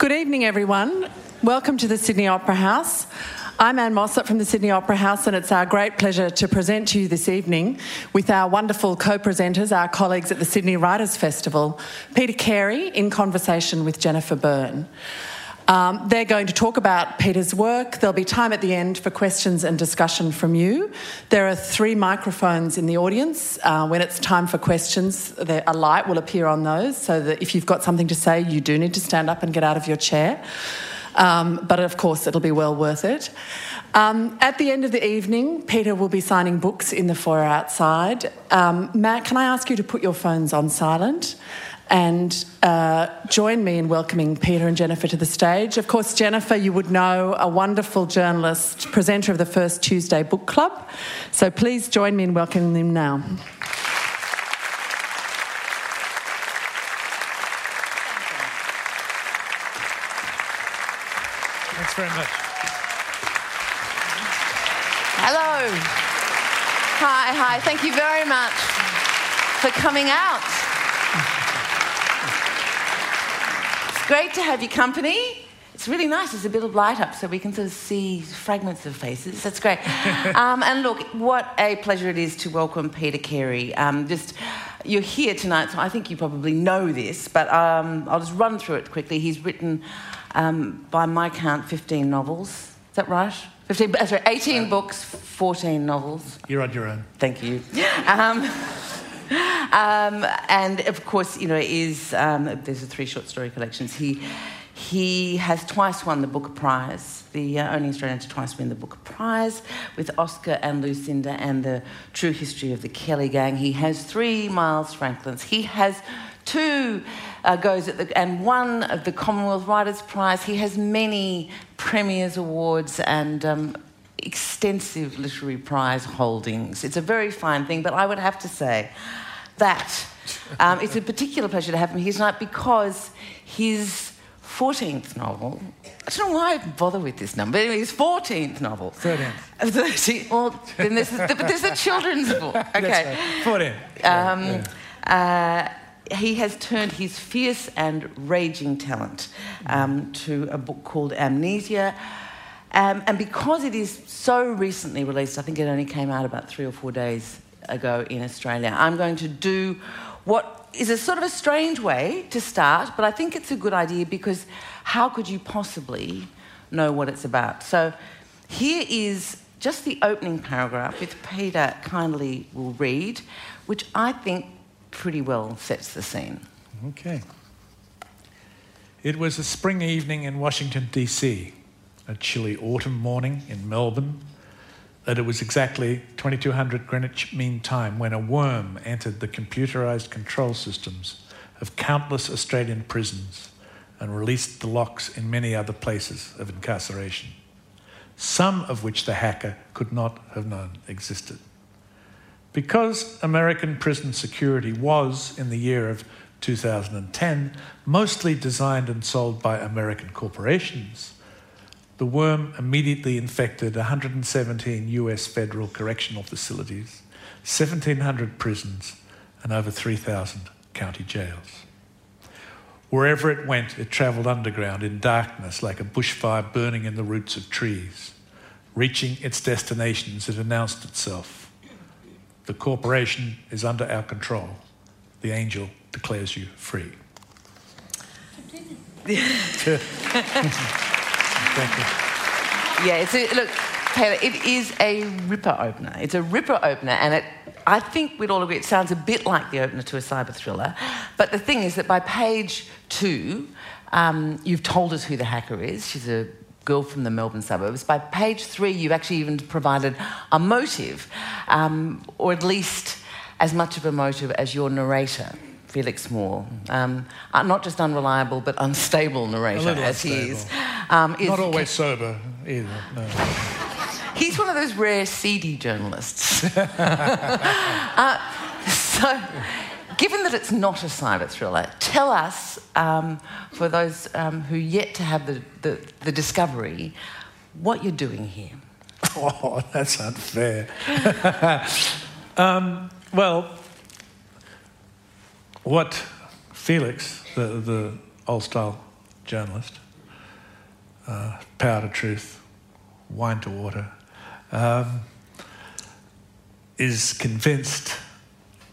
Good evening, everyone. Welcome to the Sydney Opera House. I'm Anne Mossop from the Sydney Opera House, and it's our great pleasure to present to you this evening with our wonderful co presenters, our colleagues at the Sydney Writers' Festival, Peter Carey, in conversation with Jennifer Byrne. Um, they're going to talk about Peter's work. There'll be time at the end for questions and discussion from you. There are three microphones in the audience. Uh, when it's time for questions, a light will appear on those so that if you've got something to say, you do need to stand up and get out of your chair. Um, but of course, it'll be well worth it. Um, at the end of the evening, Peter will be signing books in the foyer outside. Um, Matt, can I ask you to put your phones on silent? And uh, join me in welcoming Peter and Jennifer to the stage. Of course, Jennifer, you would know, a wonderful journalist, presenter of the First Tuesday Book Club. So please join me in welcoming them now. Thanks very much. Hello. Hi, hi. Thank you very much for coming out. Great to have your company. It's really nice. There's a bit of light up so we can sort of see fragments of faces. That's great. um, and look, what a pleasure it is to welcome Peter Carey. Um, just you're here tonight, so I think you probably know this, but um, I'll just run through it quickly. He's written, um, by my count, 15 novels. Is that right? 15, uh, sorry, 18 books, 14 novels. You're on your own. Thank you. Um, and of course, you know, is um, there's a three short story collections. He he has twice won the Booker Prize, the uh, only Australian to twice win the Booker Prize, with Oscar and Lucinda and the True History of the Kelly Gang. He has three Miles Franklins. He has two uh, goes at the and one of the Commonwealth Writers Prize. He has many Premier's Awards and. Um, extensive literary prize holdings. It's a very fine thing, but I would have to say that um, it's a particular pleasure to have him here tonight because his 14th novel. I don't know why I bother with this number. But anyway, his 14th novel. 13th. 13. Well, then this is, but this is a children's book. Okay. Right. 14. Um, uh, he has turned his fierce and raging talent um, to a book called Amnesia. Um, and because it is so recently released, I think it only came out about three or four days ago in Australia, I'm going to do what is a sort of a strange way to start, but I think it's a good idea because how could you possibly know what it's about? So here is just the opening paragraph, which Peter kindly will read, which I think pretty well sets the scene. Okay. It was a spring evening in Washington, D.C., a chilly autumn morning in Melbourne, that it was exactly 2200 Greenwich Mean Time when a worm entered the computerized control systems of countless Australian prisons and released the locks in many other places of incarceration, some of which the hacker could not have known existed. Because American prison security was, in the year of 2010, mostly designed and sold by American corporations, the worm immediately infected 117 US federal correctional facilities, 1,700 prisons, and over 3,000 county jails. Wherever it went, it travelled underground in darkness like a bushfire burning in the roots of trees. Reaching its destinations, it announced itself. The corporation is under our control. The angel declares you free. Thank you. Yeah, it's a, look, Taylor, it is a ripper opener. It's a ripper opener, and it, I think we'd all agree it sounds a bit like the opener to a cyber thriller. But the thing is that by page two, um, you've told us who the hacker is. She's a girl from the Melbourne suburbs. By page three, you've actually even provided a motive, um, or at least as much of a motive as your narrator. Felix Moore, um, uh, not just unreliable but unstable narrator as unstable. he is. Um, is Not always sober either. No. He's one of those rare seedy journalists. uh, so, given that it's not a cyber thriller, tell us, um, for those um, who yet to have the, the, the discovery, what you're doing here. Oh, that's unfair. um, well, what Felix, the, the old style journalist, uh, Power to Truth, Wine to Water, um, is convinced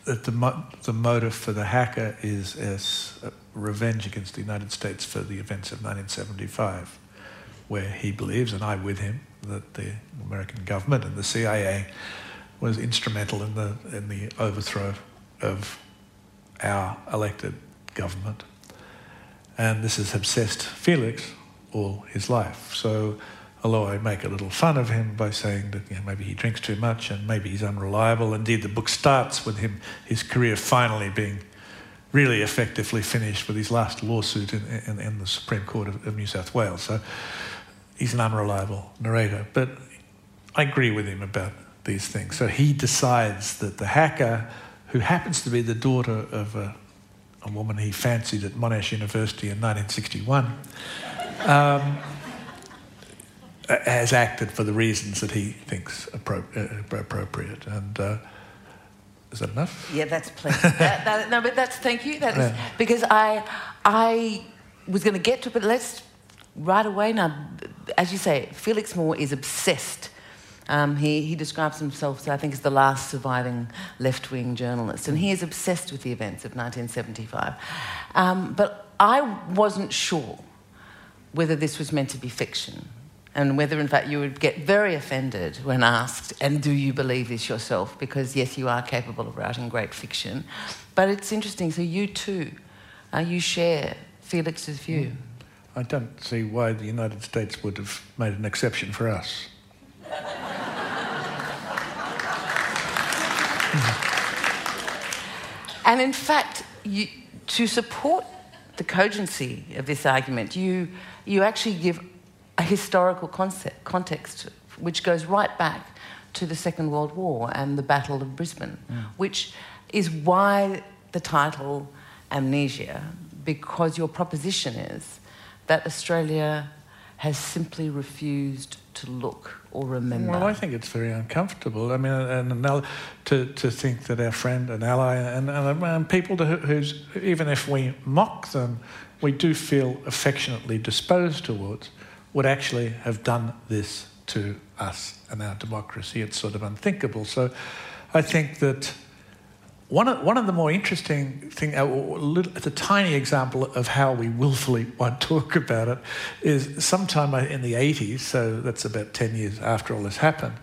that the, mo- the motive for the hacker is as revenge against the United States for the events of 1975, where he believes, and I with him, that the American government and the CIA was instrumental in the, in the overthrow of our elected government. And this has obsessed Felix all his life. So, although I make a little fun of him by saying that you know, maybe he drinks too much and maybe he's unreliable, indeed, the book starts with him, his career finally being really effectively finished with his last lawsuit in, in, in the Supreme Court of, of New South Wales. So, he's an unreliable narrator. But I agree with him about these things. So, he decides that the hacker, who happens to be the daughter of a a woman he fancied at Monash University in 1961, um, has acted for the reasons that he thinks appro- uh, appropriate. And uh, is that enough? Yeah, that's plenty. that, that, no, but that's thank you. That is, yeah. because I I was going to get to, it, but let's right away now. As you say, Felix Moore is obsessed um, he, he describes himself, I think, as the last surviving left wing journalist, and he is obsessed with the events of 1975. Um, but I wasn't sure whether this was meant to be fiction and whether, in fact, you would get very offended when asked, and do you believe this yourself? Because, yes, you are capable of writing great fiction. But it's interesting, so you too, uh, you share Felix's view. I don't see why the United States would have made an exception for us. and in fact, you, to support the cogency of this argument, you, you actually give a historical concept, context which goes right back to the Second World War and the Battle of Brisbane, mm. which is why the title Amnesia, because your proposition is that Australia has simply refused to look or remember? Well, I think it's very uncomfortable. I mean, and, and to, to think that our friend and ally and, and, and people to, who's, even if we mock them, we do feel affectionately disposed towards, would actually have done this to us and our democracy. It's sort of unthinkable. So I think that one of, one of the more interesting things, it's a tiny example of how we willfully won't talk about it, is sometime in the 80s, so that's about 10 years after all this happened,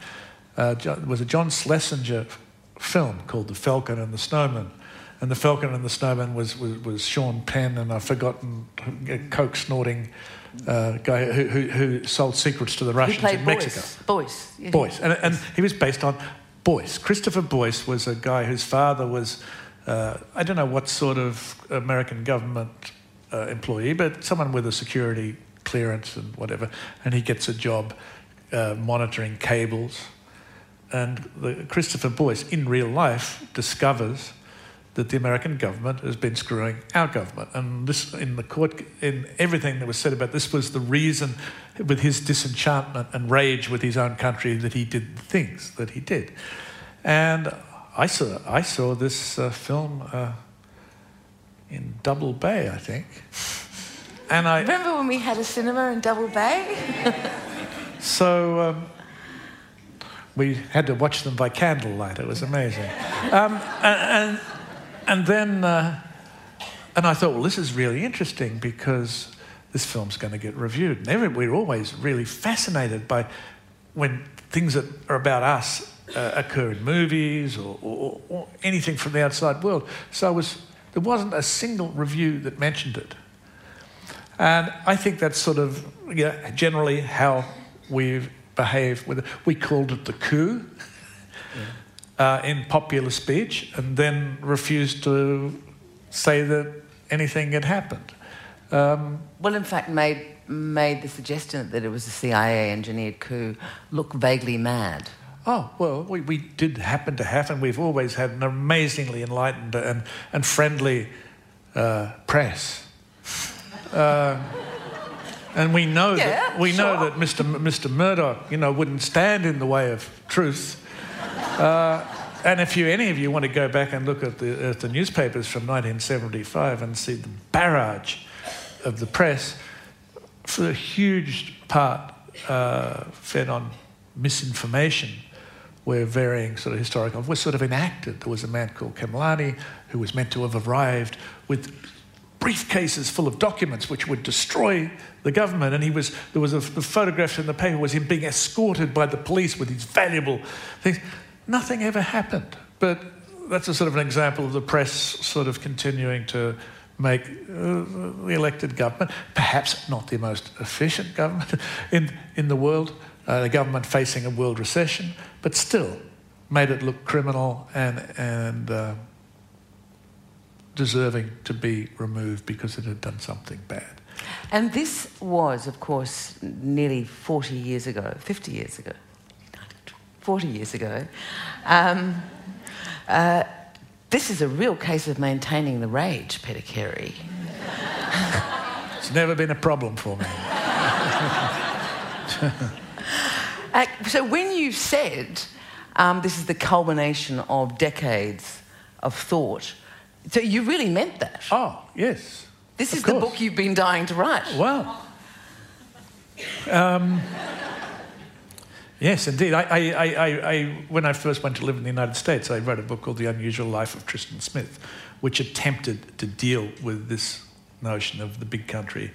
uh, was a John Schlesinger film called The Falcon and the Snowman. And The Falcon and the Snowman was, was, was Sean Penn and I've forgotten, coke snorting uh, guy who, who, who, sold secrets to the Russians in Boyce. Mexico. Boyce. Yeah. Boyce. And, and he was based on Boyce. Christopher Boyce was a guy whose father was, uh, I don't know what sort of American government uh, employee, but someone with a security clearance and whatever. And he gets a job uh, monitoring cables. And the, Christopher Boyce, in real life, discovers that the American government has been screwing our government. And this, in the court, in everything that was said about this, was the reason, with his disenchantment and rage with his own country, that he did the things that he did. And I saw, I saw this uh, film uh, in Double Bay, I think. And I remember when we had a cinema in Double Bay. so. Um, we had to watch them by candlelight. It was amazing. Um, and, and and then, uh, and I thought, well, this is really interesting because this film's going to get reviewed. And every, we're always really fascinated by when things that are about us uh, occur in movies or, or, or, anything from the outside world. So was, there wasn't a single review that mentioned it. And I think that's sort of you know, generally how we've behaved with it. We called it the coup. Yeah uh, in popular speech and then refused to say that anything had happened. Um, well, in fact, made, made the suggestion that it was a CIA engineered coup look vaguely mad. Oh, well, we, we did happen to have, and we've always had an amazingly enlightened and, and friendly uh, press. Uh, and we know yeah, that we sure. know that Mr. M- Mr. Murdoch, you know, wouldn't stand in the way of truth. Uh, and if you, any of you want to go back and look at the, at the newspapers from 1975 and see the barrage of the press for a huge part, uh, fed on misinformation where varying sort of historical was sort of enacted. There was a man called Khemlani who was meant to have arrived with briefcases full of documents which would destroy the government. And he was, there was a, the photograph in the paper was him being escorted by the police with these valuable things. Nothing ever happened. But that's a sort of an example of the press sort of continuing to make uh, the elected government, perhaps not the most efficient government in, in the world, uh, the government facing a world recession, but still made it look criminal and, and uh, deserving to be removed because it had done something bad. And this was, of course, nearly 40 years ago, 50 years ago, 40 years ago. Um, uh, this is a real case of maintaining the rage, Peter Carey. it's never been a problem for me. uh, so when you said um, this is the culmination of decades of thought, so you really meant that? Oh, yes. This is the book you've been dying to write. Well, um, yes, indeed. I, I, I, I, when I first went to live in the United States, I wrote a book called The Unusual Life of Tristan Smith, which attempted to deal with this notion of the big country,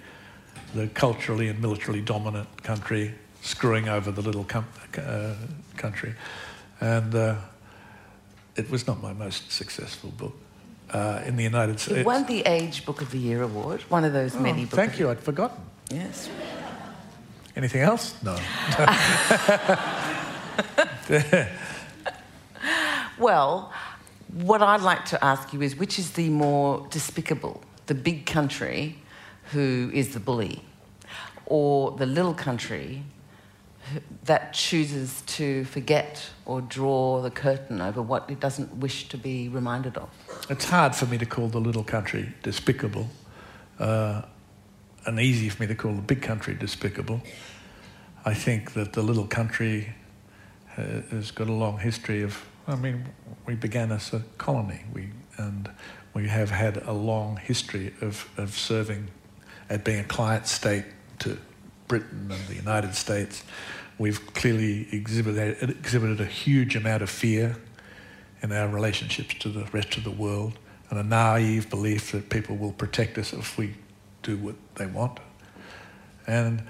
the culturally and militarily dominant country, screwing over the little com- uh, country. And uh, it was not my most successful book uh, in the United States. It won the Age Book of the Year award, one of those oh, many books. Thank you, I'd forgotten. Yes. Anything else? No. well, what I'd like to ask you is which is the more despicable, the big country who is the bully, or the little country that chooses to forget or draw the curtain over what it doesn't wish to be reminded of? It's hard for me to call the little country despicable, uh, and easy for me to call the big country despicable. I think that the little country uh, has got a long history of. I mean, we began as a colony, we, and we have had a long history of, of serving, at being a client state to Britain and the United States. We've clearly exhibited, exhibited a huge amount of fear in our relationships to the rest of the world and a naive belief that people will protect us if we do what they want. And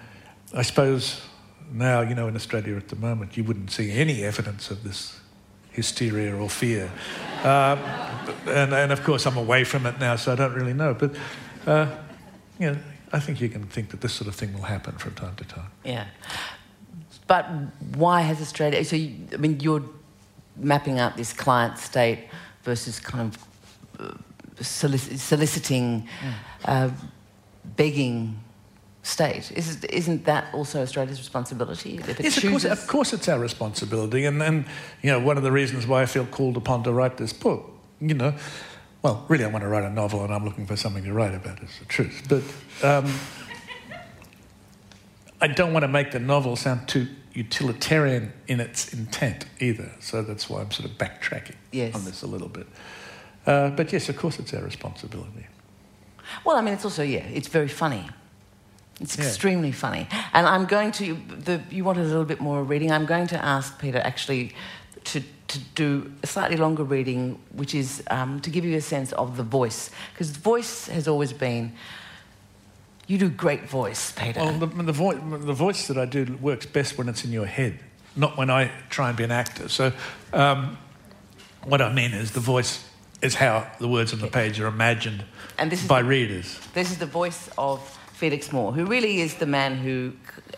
I suppose now, you know, in Australia at the moment, you wouldn't see any evidence of this hysteria or fear. Um, and, and of course, I'm away from it now, so I don't really know. But, uh, you know, I think you can think that this sort of thing will happen from time to time. Yeah. But why has Australia? So, you, I mean, you're mapping out this client state versus kind of uh, solic- soliciting, mm. uh, begging state. Is, isn't that also Australia's responsibility? yes, of course, of course, it's our responsibility. And, and, you know, one of the reasons why I feel called upon to write this book, you know, well, really, I want to write a novel and I'm looking for something to write about, is the truth. But um, I don't want to make the novel sound too utilitarian in its intent either. So that's why I'm sort of backtracking yes. on this a little bit. Uh, but yes, of course, it's our responsibility. Well, I mean, it's also, yeah, it's very funny. It's yeah. extremely funny. And I'm going to, the, you wanted a little bit more reading. I'm going to ask Peter actually to, to do a slightly longer reading, which is um, to give you a sense of the voice. Because voice has always been you do great voice, Peter. Well, the, the, vo- the voice that I do works best when it's in your head, not when I try and be an actor. So, um, what I mean is the voice is how the words on the page are imagined and this is by the, readers. This is the voice of Felix Moore, who really is the man who,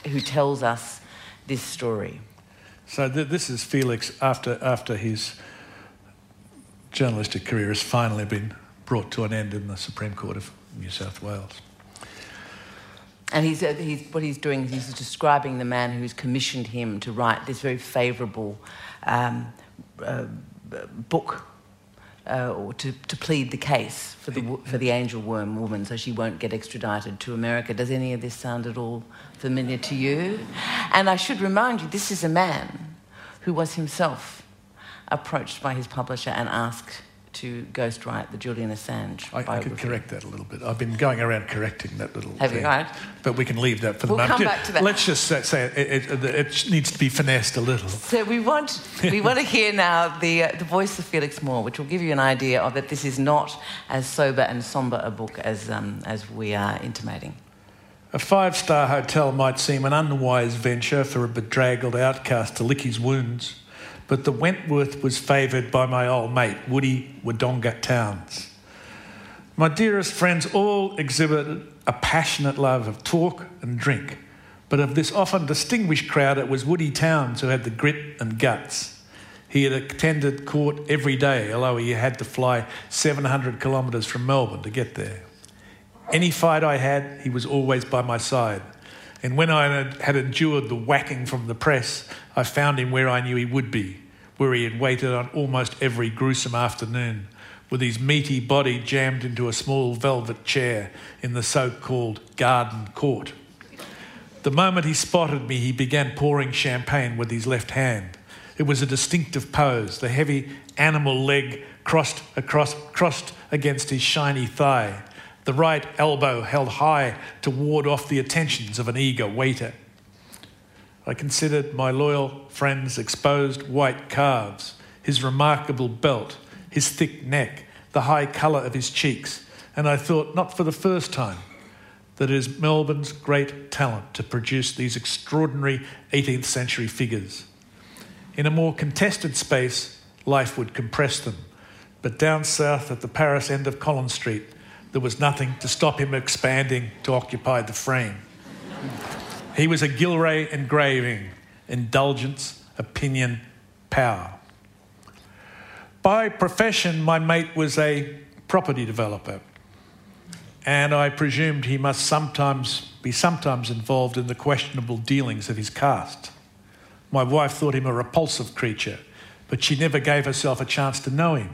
who tells us this story. So th- this is Felix after, after his journalistic career has finally been brought to an end in the Supreme Court of New South Wales. And he's, uh, he's, what he's doing is he's describing the man who's commissioned him to write this very favourable um, uh, book uh, or to, to plead the case for the, for the angel worm woman so she won't get extradited to America. Does any of this sound at all familiar to you? And I should remind you, this is a man who was himself approached by his publisher and asked to ghostwrite the Julian Assange I, I could correct that a little bit. I've been going around correcting that little Have you, thing. right? But we can leave that for the We'll moment. come back to that. Let's just say, it, it, it needs to be finessed a little. So we want we want to hear now the uh, the voice of Felix Moore, which will give you an idea of that this is not as sober and somber a book as um, as we are intimating. A five star hotel might seem an unwise venture for a bedraggled outcast to lick his wounds, but the Wentworth was favoured by my old mate, Woody Wodonga Townes. My dearest friends all exhibited a passionate love of talk and drink, but of this often distinguished crowd, it was Woody Townes who had the grit and guts. He had attended court every day, although he had to fly 700 kilometres from Melbourne to get there. Any fight I had, he was always by my side. And when I had- had endured the whacking from the press, I found him where I knew he would be, where he had waited on almost every gruesome afternoon, with his meaty body jammed into a small velvet chair in the so called garden court. The moment he spotted me, he began pouring champagne with his left hand. It was a distinctive pose, the heavy animal leg crossed across, crossed against his shiny thigh, the right elbow held high to ward off the attentions of an eager waiter. I considered my loyal friend's exposed white calves, his remarkable belt, his thick neck, the high colour of his cheeks, and I thought, not for the first time, that it is Melbourne's great talent to produce these extraordinary 18th century figures. In a more contested space, life would compress them, but down south at the Paris end of Collins Street, there was nothing to stop him expanding to occupy the frame. He was a Gillray engraving, indulgence, opinion, power. By profession, my mate was a property developer, and I presumed he must sometimes be sometimes involved in the questionable dealings of his caste. My wife thought him a repulsive creature, but she never gave herself a chance to know him.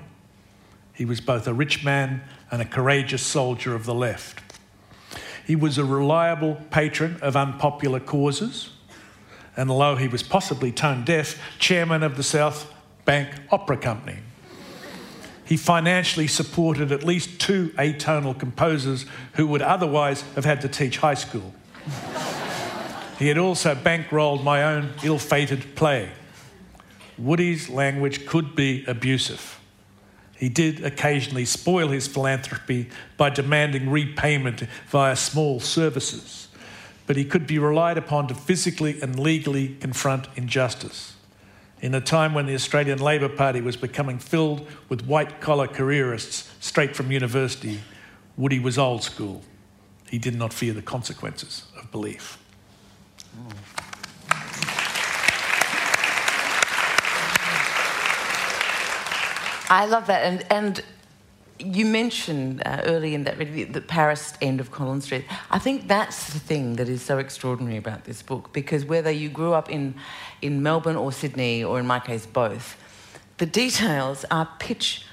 He was both a rich man and a courageous soldier of the left. He was a reliable patron of unpopular causes, and although he was possibly tone deaf, chairman of the South Bank Opera Company. He financially supported at least two atonal composers who would otherwise have had to teach high school. he had also bankrolled my own ill fated play. Woody's language could be abusive. He did occasionally spoil his philanthropy by demanding repayment via small services, but he could be relied upon to physically and legally confront injustice. In a time when the Australian Labor Party was becoming filled with white collar careerists straight from university, Woody was old school. He did not fear the consequences of belief. Hmm. I love that, and and you mentioned uh, early in that review the Paris end of Collins Street. I think that's the thing that is so extraordinary about this book because whether you grew up in in Melbourne or Sydney, or in my case both, the details are pitch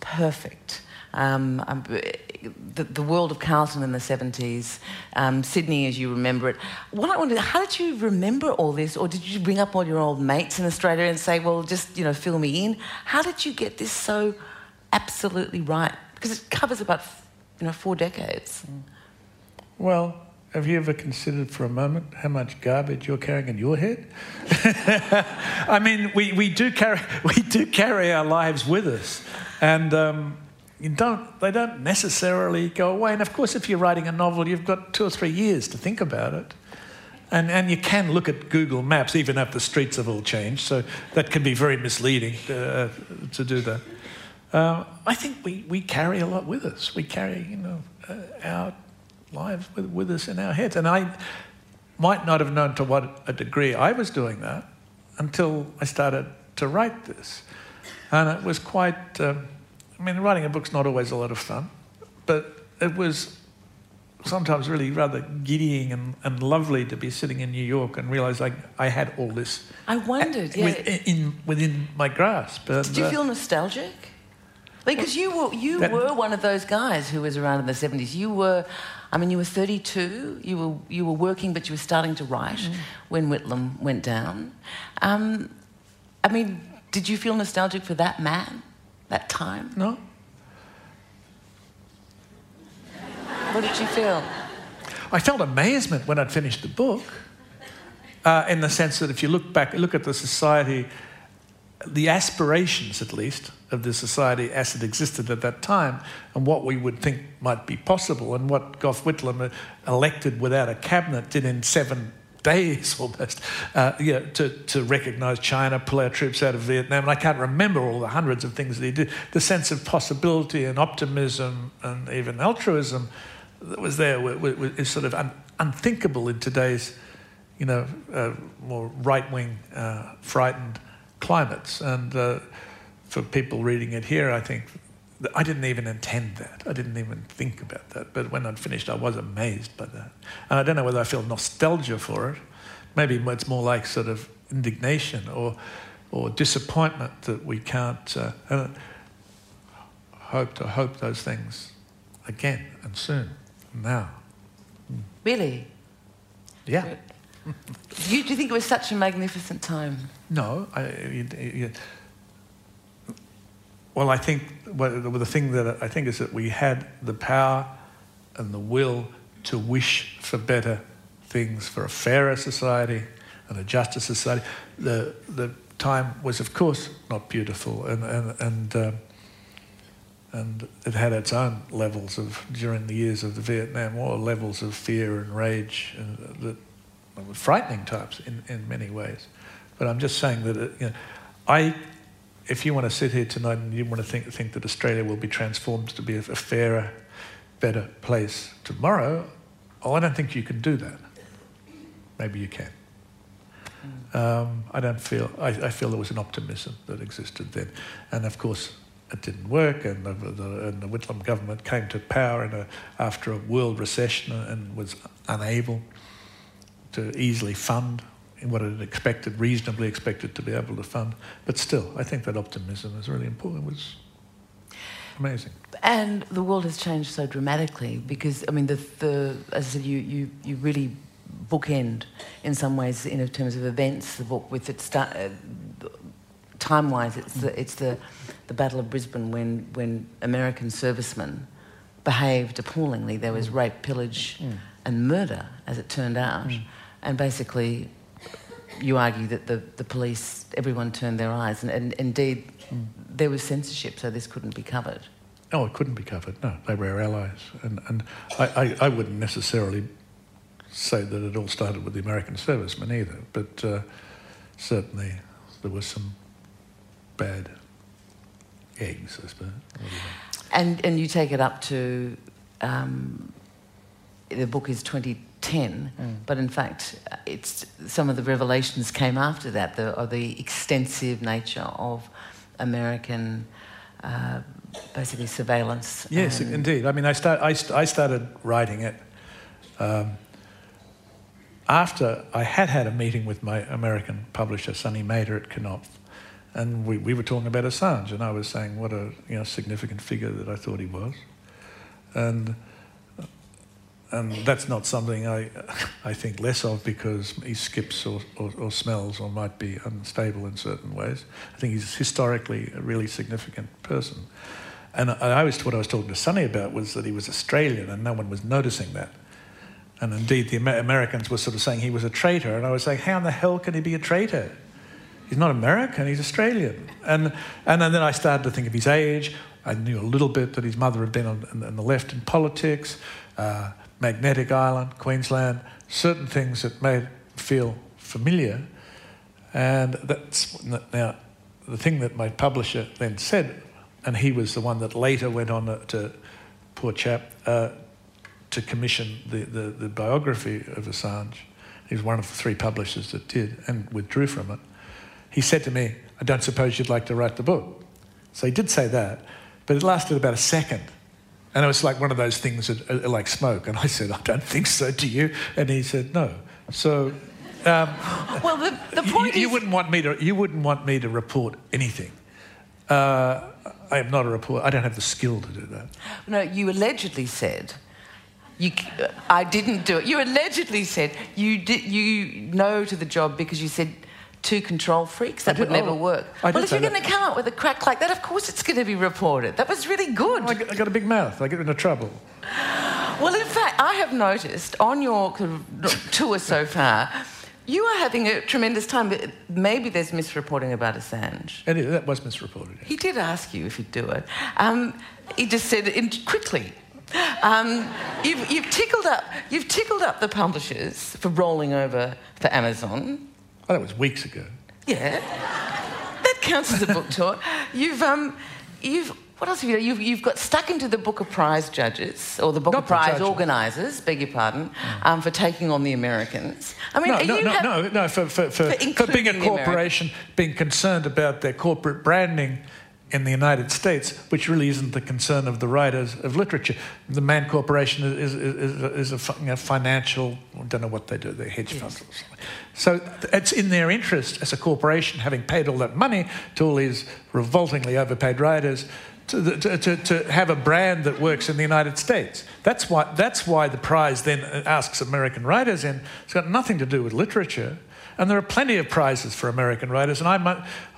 perfect. Um, um, the, the world of Carlton in the 70s, um, Sydney as you remember it. What I wonder, how did you remember all this, or did you bring up all your old mates in Australia and say, well, just, you know, fill me in? How did you get this so absolutely right? Because it covers about, you know, four decades. Well, have you ever considered for a moment how much garbage you're carrying in your head? I mean, we, we, do carry, we do carry our lives with us. And um, don't, they don't necessarily go away. And of course, if you're writing a novel, you've got two or three years to think about it. And, and you can look at Google Maps, even if the streets have all changed. So that can be very misleading uh, to do that. Uh, I think we, we carry a lot with us. We carry, you know, uh, our lives with, with us in our heads. And I might not have known to what a degree I was doing that until I started to write this. And it was quite, um, I mean, writing a book's not always a lot of fun, but it was sometimes really rather giddying and, and lovely to be sitting in New York and realize I, I had all this I wondered, yeah. with- in, within my grasp. And, Did you uh, feel nostalgic? Because you were you That- were one of those guys who was around in the seventies. You were, I mean, you were thirty two. You were you were working, but you were starting to write Mm. when Whitlam went down. Um, I mean, did you feel nostalgic for that man? That time? No. What did you feel? I felt amazement when I'd finished the book, uh, in the sense that if you look back, look at the society, the aspirations at least of the society as it existed at that time, and what we would think might be possible, and what Gough Whitlam, elected without a cabinet, did in seven days almost uh, you know, to, to recognise China, pull our troops out of Vietnam. And I can't remember all the hundreds of things that he did. The sense of possibility and optimism and even altruism that was there is sort of un- unthinkable in today's, you know, uh, more right-wing, uh, frightened climates. And uh, for people reading it here, I think I didn't even intend that. I didn't even think about that. But when I'd finished, I was amazed by that. And I don't know whether I feel nostalgia for it. Maybe it's more like sort of indignation or, or disappointment that we can't uh, hope to hope those things again and soon, and now. Really? Yeah. do, you, do you think it was such a magnificent time? No. I, well, I think the thing that I think is that we had the power and the will to wish for better things, for a fairer society and a juster society. The the time was, of course, not beautiful, and and and. Uh, and it had its own levels of during the years of the Vietnam War, levels of fear and rage, and that were frightening types in, in many ways. But I'm just saying that it, you know, I if you want to sit here tonight and you want to think, think that Australia will be transformed to be a, fairer, better place tomorrow, oh, I don't think you can do that. Maybe you can. Um, I don't feel, I, I, feel there was an optimism that existed then. And of course, it didn't work, and the, the, and the Whitlam government came to power a, after a world recession and was unable to easily fund what it expected, reasonably expected to be able to fund. But still, I think that optimism is really important. It was amazing. And the world has changed so dramatically because, I mean, the, the as I said, you, you, you really bookend in some ways in terms of events the book with its uh, time-wise it's the, it's the, the Battle of Brisbane when, when American servicemen behaved appallingly. There was rape, pillage mm. and murder, as it turned out. Mm. And basically you argue that the, the police, everyone turned their eyes, and, and indeed mm. there was censorship, so this couldn't be covered. No, it couldn't be covered. No, they were our allies, and and I, I, I wouldn't necessarily say that it all started with the American servicemen either, but uh, certainly there was some bad eggs, I suppose. And and you take it up to um, the book is twenty 10, mm. but in fact, it's, some of the revelations came after that, the, the extensive nature of American uh, basically surveillance. Yes, indeed. I mean, I, start, I, I started writing it um, after I had had a meeting with my American publisher, Sonny Mehta, at Knopf. And we, we were talking about Assange, and I was saying what a you know, significant figure that I thought he was. And and that's not something I, I think less of because he skips or, or, or, smells or might be unstable in certain ways. I think he's historically a really significant person. And I always, what I was talking to Sonny about was that he was Australian and no one was noticing that. And indeed, the Amer- Americans were sort of saying he was a traitor. And I was saying, how in the hell can he be a traitor? He's not American, he's Australian. And, and then I started to think of his age. I knew a little bit that his mother had been on, on the left in politics. Uh, Magnetic Island, Queensland, certain things that made feel familiar. And that's now the thing that my publisher then said, and he was the one that later went on to, poor chap, uh, to commission the, the, the biography of Assange. He was one of the three publishers that did and withdrew from it. He said to me, I don't suppose you'd like to write the book. So he did say that, but it lasted about a second. And it was like one of those things that are like smoke. And I said, I don't think so, do you? And he said, no. So, um, well, the, the point you, is... you wouldn't want me to. You wouldn't want me to report anything. Uh, I am not a reporter. I don't have the skill to do that. No, you allegedly said. You, I didn't do it. You allegedly said you did. You know to the job because you said two control freaks. That did- would never oh, work. I well, if you're going to come up with a crack like that, of course it's going to be reported. That was really good. I got, a big mouth. I get into trouble. Well, in fact, I have noticed on your tour so far, you are having a tremendous time. But maybe there's misreporting about Assange. And it- that was misreported. He did ask you if you'd do it. Um, he just said in, quickly. Um, you've, you've tickled up. You've tickled up the publishers for rolling over for Amazon. Oh, that was weeks ago. Yeah, that counts as a book tour. You've um, you've what else have you done? You've, you've got stuck into the Booker Prize judges or the Booker Not Prize judges. organisers, beg your pardon, um, for taking on the Americans. I mean, No, are no, you no, hap- no, no. For, for, for, For being a the corporation, being concerned about their corporate branding in the United States, which really isn't the concern of the writers of literature. The Man Corporation is, is, is, is a you know, financial, I don't know what they do, they're hedge funds. or something. So it's in their interest as a corporation, having paid all that money to all these revoltingly overpaid writers, to, to, to, to have a brand that works in the United States. That's why, that's why the prize then uh, asks American writers in. It's got nothing to do with literature. And there are plenty of prizes for American writers. And I'm,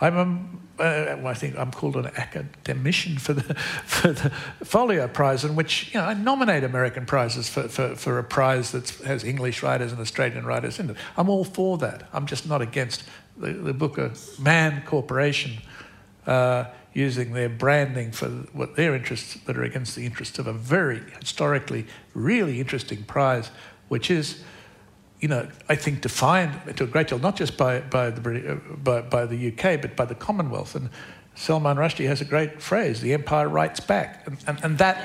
I'm a, uh, well, I think I'm called an academician for the, for the Folio Prize, in which you know, I nominate American prizes for, for, for a prize that has English writers and Australian writers in it. I'm all for that. I'm just not against the, the Booker Man Corporation uh, using their branding for what their interests that are against the interests of a very historically really interesting prize, which is you know, I think defined to a great deal, not just by, by, the, uh, by, by the UK, but by the Commonwealth. And Salman Rushdie has a great phrase, the empire writes back. And, and, and that,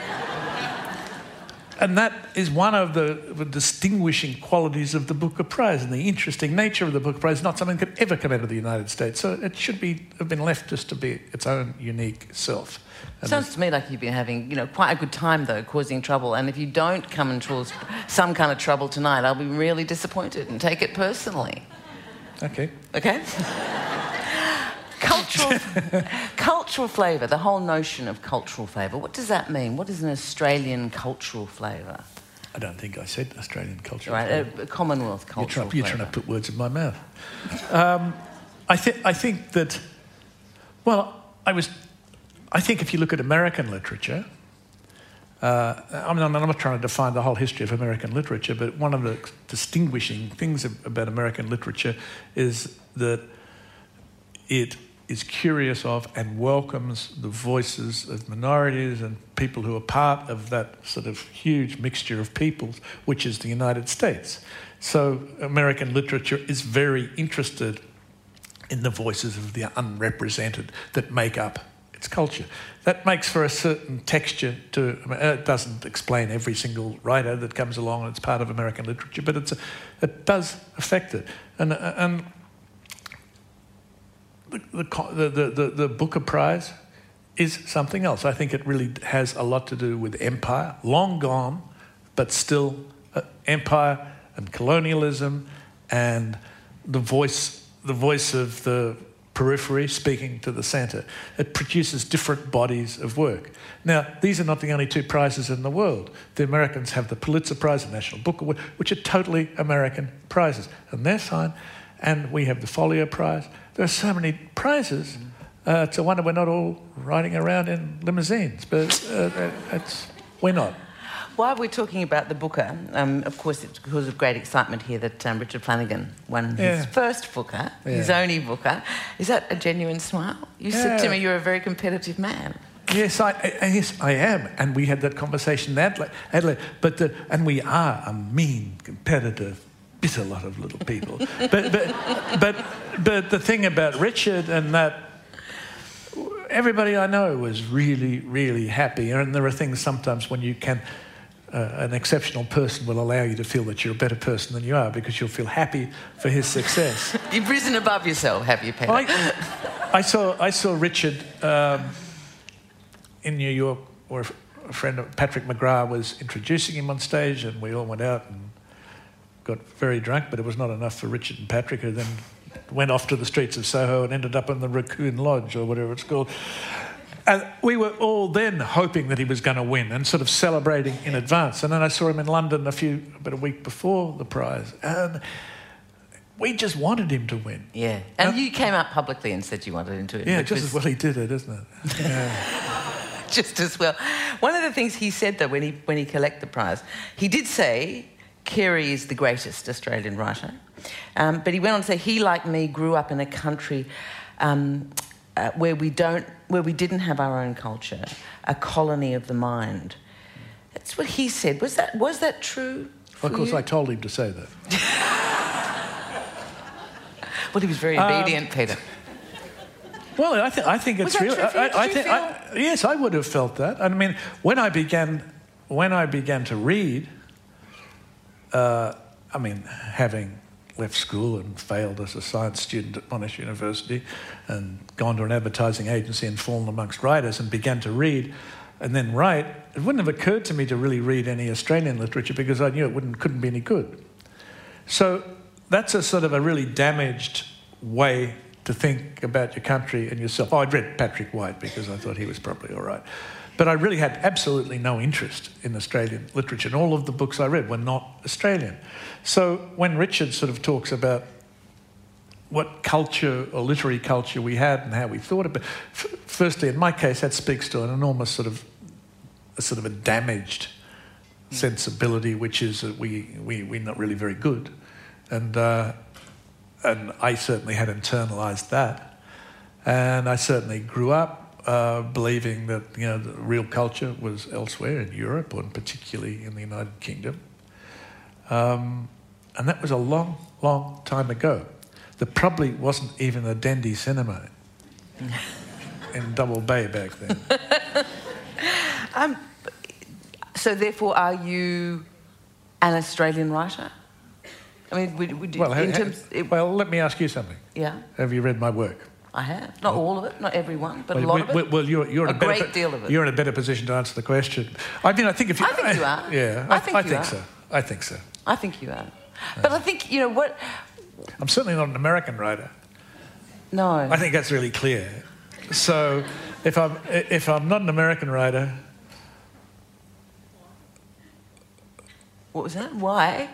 and that is one of the, the distinguishing qualities of the Booker Prize. And the interesting nature of the Booker Prize not something that could ever come out of the United States. So it should be, have been left just to be its own unique self. And Sounds to me like you've been having, you know, quite a good time though, causing trouble. And if you don't come and cause some kind of trouble tonight, I'll be really disappointed and take it personally. okay. Okay? cultural, cultural flavour, the whole notion of cultural flavour. What does that mean? What is an Australian cultural flavour? I don't think I said Australian culture. Right, a, a Commonwealth You're, cultural trying, you're trying to put words in my mouth. Um, I, th- I think that, well, I was, I think if you look at American literature, uh, I mean, I'm not trying to define the whole history of American literature, but one of the distinguishing things about American literature is that it is curious of and welcomes the voices of minorities and people who are part of that sort of huge mixture of peoples, which is the United States. So American literature is very interested in the voices of the unrepresented that make up its culture. That makes for a certain texture to I mean, it doesn't explain every single writer that comes along and it's part of American literature, but it's a, it does affect it. And, uh, and the, the, the, the, the, the Booker Prize is something else. I think it really has a lot to do with empire, long gone, but still uh, empire and colonialism and the voice, the voice of the periphery speaking to the centre. It produces different bodies of work. Now, these are not the only two prizes in the world. The Americans have the Pulitzer Prize and National Book Award, which are totally American prizes, and they're fine. And we have the Folio Prize. There are so many prizes. Uh, it's a wonder we're not all riding around in limousines, but uh, it's, we're not. While we're talking about the Booker, um, of course, it's because of great excitement here that um, Richard Flanagan won Yeah. his first Booker, his only Booker. Is that a genuine smile? You said to me you're a very competitive man. Yes, I, I, yes, I am, and we had that conversation in Adelaide. Adelaide but the, and we are a mean, competitive, bitter lot of little people. but, but, but, but the thing about Richard and that, everybody I know was really, really happy. And there are things sometimes when you can, uh, an exceptional person will allow you to feel that you're a better person than you are because you'll feel happy for his success. You've risen above yourself, have you, Peter? I, I saw I saw Richard um, in New York, where a friend of Patrick McGrath was introducing him on stage, and we all went out and got very drunk, but it was not enough for Richard and Patrick, who then went off to the streets of Soho and ended up in the Raccoon Lodge or whatever it's called. And we were all then hoping that he was going to win and sort of celebrating in advance. And then I saw him in London a few, about a week before the prize, and we just wanted him to win. Yeah. And you came out publicly and said you wanted him to win. Yeah, just was as well he did it, isn't it? just as well. One of the things he said, though, when he, when he collected the prize, he did say Carey is the greatest Australian writer. Um, but he went on to say he, like me, grew up in a country um, uh, where we don't, where we didn't have our own culture, a colony of the mind. That's what he said. Was that was that true? Well, of course, you? I told him to say that. Well, he was very Um, obedient, Peter. Well, I, th- I think it's that really. true? I, I think, I, yes, I would have felt that. I mean, when I began, when I began to read, uh, I mean, having left school and failed as a science student at Monash University, and gone to an advertising agency and fallen amongst writers, and began to read, and then write, it wouldn't have occurred to me to really read any Australian literature because I knew it wouldn't, couldn't be any good. So that's a sort of a really damaged way to think about your country and yourself. Oh, I'd read Patrick White because I thought he was probably all right. But I really had absolutely no interest in Australian literature, and all of the books I read were not Australian. So when Richard sort of talks about what culture or literary culture we had and how we thought about f- firstly, in my case, that speaks to an enormous sort of a sort of a damaged sensibility, which is that we, we, we're not really very good. And, uh, and I certainly had internalized that. And I certainly grew up uh, believing that you know, the real culture was elsewhere in Europe, and particularly in the United Kingdom. Um, and that was a long, long time ago. There probably wasn't even a Dendy cinema in Double Bay back then. Um, so, therefore, are you an Australian writer? I mean, would, would you, well, in ha- terms, it- well, let me ask you something. yeah, Have you read my work? I have. Not all of it, not every one, but a Well, lot of it. well, well, you're, you're in A a, better, great deal of it. You're in a better position to answer the question. I mean, I think if you, I think you are. Yeah, I think you are. so. I think so. I think you are. But I think, you know, what. I'm certainly not an American writer. No. I think that's really clear. So, if I'm if I'm not an American writer, what was that? Why?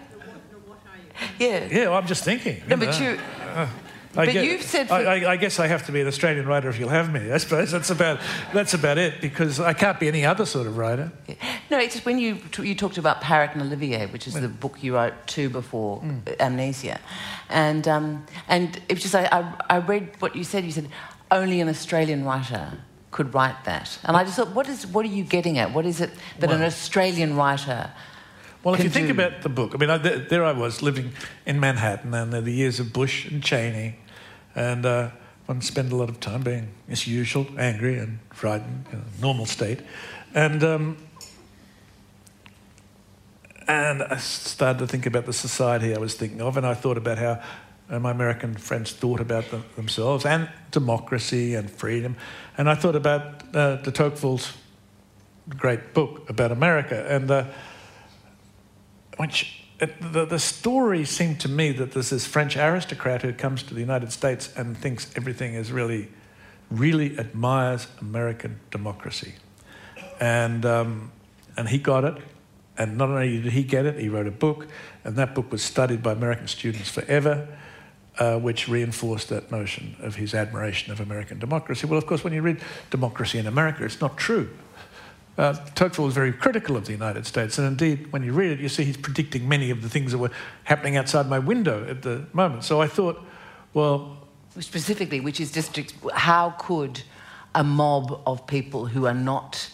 Yeah. yeah, well, I'm just thinking. No, you but know. you. Uh. I but get- you've said for- I, I, I guess I have to be an Australian writer if you'll have me. I suppose that's about that's about it because I can't be any other sort of writer. No, it's just when you you talked about Parrot and Olivier, which is the book you wrote two before Hmm. Amnesia, and um, and it was just I, I I read what you said. You said only an Australian writer could write that, and I just thought, what is what are you getting at? What is it that an Australian writer? Well, if you think do? about the book, I mean, I, there, there I was living in Manhattan, and the years of Bush and Cheney, and uh, one spent a lot of time being, as usual, angry and frightened, you know, normal state, and um, and I started to think about the society I was thinking of, and I thought about how uh, my American friends thought about them, themselves and democracy and freedom, and I thought about uh, de Tocqueville's great book about America, and. Uh, which the, the story seemed to me that there's this French aristocrat who comes to the United States and thinks everything is really, really admires American democracy. And, um, and he got it. And not only did he get it, he wrote a book, and that book was studied by American students forever, uh, which reinforced that notion of his admiration of American democracy. Well, of course, when you read Democracy in America, it's not true. Uh, Tocqueville was very critical of the United States, and indeed, when you read it, you see he's predicting many of the things that were happening outside my window at the moment. So I thought, well, specifically, which is districts, how could a mob of people who are not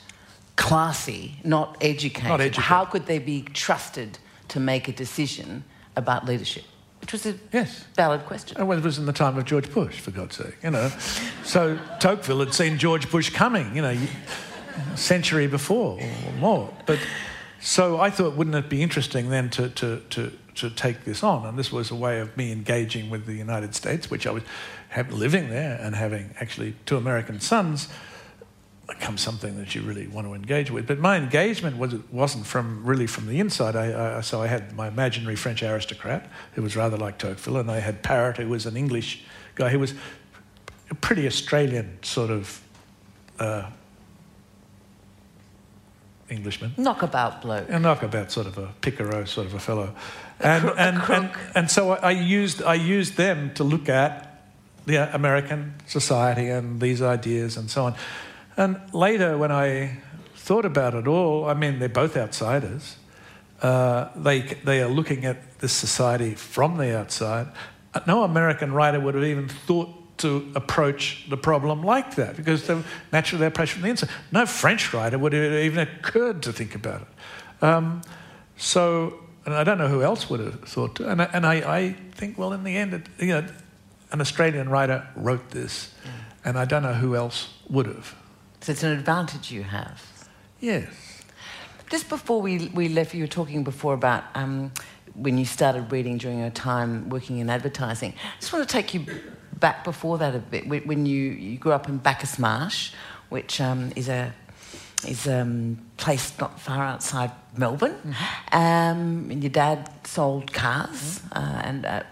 classy, not educated, Not educated. how could they be trusted to make a decision about leadership? Which was a Yes. valid question. and it was in the time of George Bush, for God's sake, you know. So Tocqueville had seen George Bush coming, you know, century before or more. But so I thought, wouldn't it be interesting then to, to, to, to take this on? And this was a way of me engaging with the United States, which I was living there and having actually two American sons becomes something that you really want to engage with. But my engagement was, wasn't from really from the inside. I, I, so I had my imaginary French aristocrat who was rather like Tocqueville, and I had Parrot who was an English guy who was a pretty Australian sort of uh, Englishman. Knockabout bloke. A knockabout sort of a picaro sort of a fellow. And, a and, and, crook. and so I I used, I used them to look at the American society and these ideas and so on. And later, when I thought about it all, I mean, they're both outsiders. Uh, they, they are looking at this society from the outside. No American writer would have even thought to approach the problem like that because they, naturally they approach from the inside. No French writer would have even occurred to think about it. Um, so, and I don't know who else would have thought to. And, I, and I, I think, well, in the end, it, you know, an Australian writer wrote this, and I don't know who else would have. So it's an advantage you have. Yes. Just before we, we left, you were talking before about um, when you started reading during your time working in advertising. I just want to take you back before that a bit. When you, you grew up in Bacchus Marsh, which um, is a is a um, place not far outside Melbourne, um, and your dad sold cars. Uh, and uh,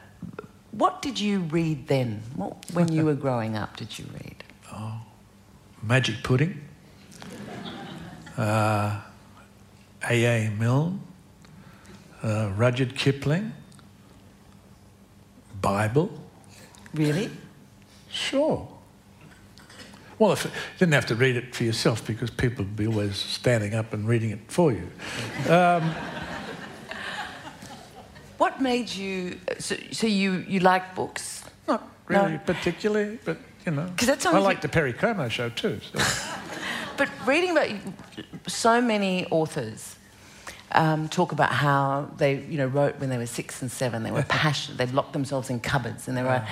what did you read then? What, when you were growing up, did you read? Oh, Magic Pudding, uh, A.A. Milne, uh, Rudyard Kipling, Bible. Really? Sure. Well, if, you didn't have to read it for yourself because people would be always standing up and reading it for you. What made you? So, so you you like books? Not really No. particularly, but you know. 'Cause that I like the Perry Como show too. So. But reading about so many authors um, talk about how they, you know, wrote when they were six and seven. They were passionate. They locked themselves in cupboards, and they were.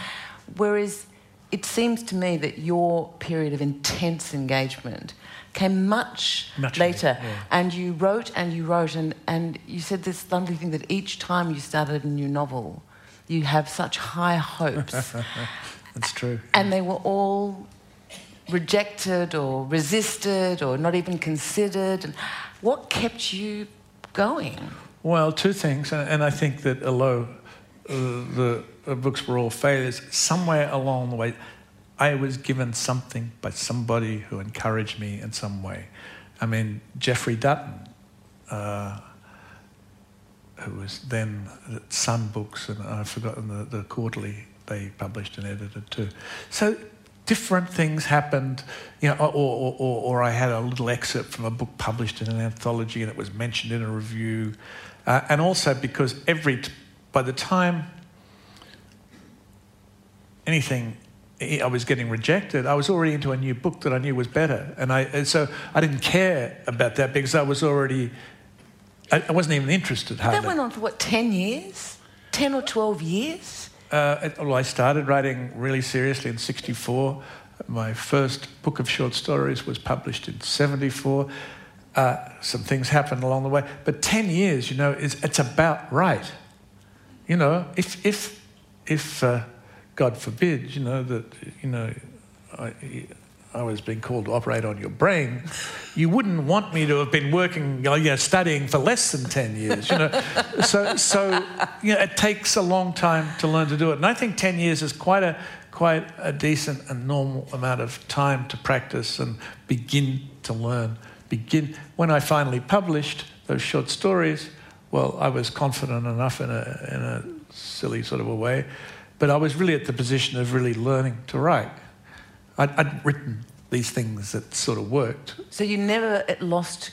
Whereas it seems to me that your period of intense engagement came much, Much later, yeah. and you wrote and you wrote, and, and you said this lovely thing that each time you started a new novel, you have such high hopes. That's true. and they were all rejected or resisted or not even considered. And what kept you going? Well, two things, and, I think that although the books were all failures, somewhere along the way, I was given something by somebody who encouraged me in some way. I mean, Geoffrey Dutton, uh, who was then at Sun Books, and I've forgotten the, the quarterly they published and edited too. So different things happened, you know, or, or, or, or I had a little excerpt from a book published in an anthology and it was mentioned in a review. Uh, and also because every, by the time anything I was getting rejected, I was already into a new book that I knew was better. And, I, and so I didn't care about that because I was already, I, I wasn't even interested hardly. That went on for what, 10 years? 10 or 12 years? Uh, well, I started writing really seriously in 64. My first book of short stories was published in 74. Uh, some things happened along the way. But 10 years, you know, is, it's about right. You know, if, if, if uh, God forbid, you know, that, you know, I, I was being called to operate on your brain, you wouldn't want me to have been working, you know, studying for less than 10 years, you know. so, so, you know, it takes a long time to learn to do it. And I think 10 years is quite a, quite a decent and normal amount of time to practice and begin to learn. Begin, when I finally published those short stories, well, I was confident enough in a, in a silly sort of a way, but I was really at the position of really learning to write. I'd, I'd written these things that sort of worked. So you never lost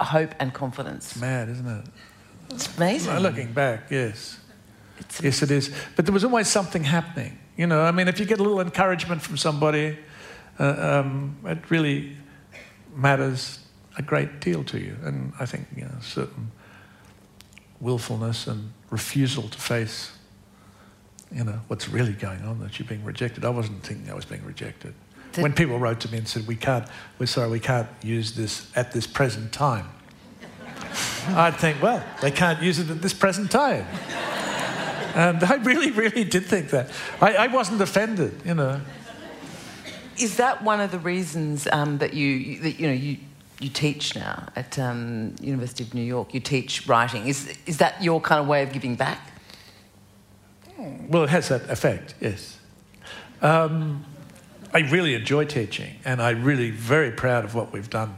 hope and confidence. It's mad, isn't it? It's amazing. Well, Looking back, yes. It's- Yes, it is. But there was always something happening. You know, I mean, if you get a little encouragement from somebody, uh, um, it really matters a great deal to you. And I think, you know, certain willfulness and refusal to face, you know, what's really going on, that you're being rejected. I wasn't thinking I was being rejected. Did- when people wrote to me and said, we can't, we're sorry, we can't use this at this present time. I'd think, well, they can't use it at this present time. And I really, really did think that. I, I wasn't offended, you know. Is that one of the reasons um, that you that you know you you teach now at um, University of New York? You teach writing. Is is that your kind of way of giving back? Well, it has that effect, yes. Um, I really enjoy teaching, and I'm really very proud of what we've done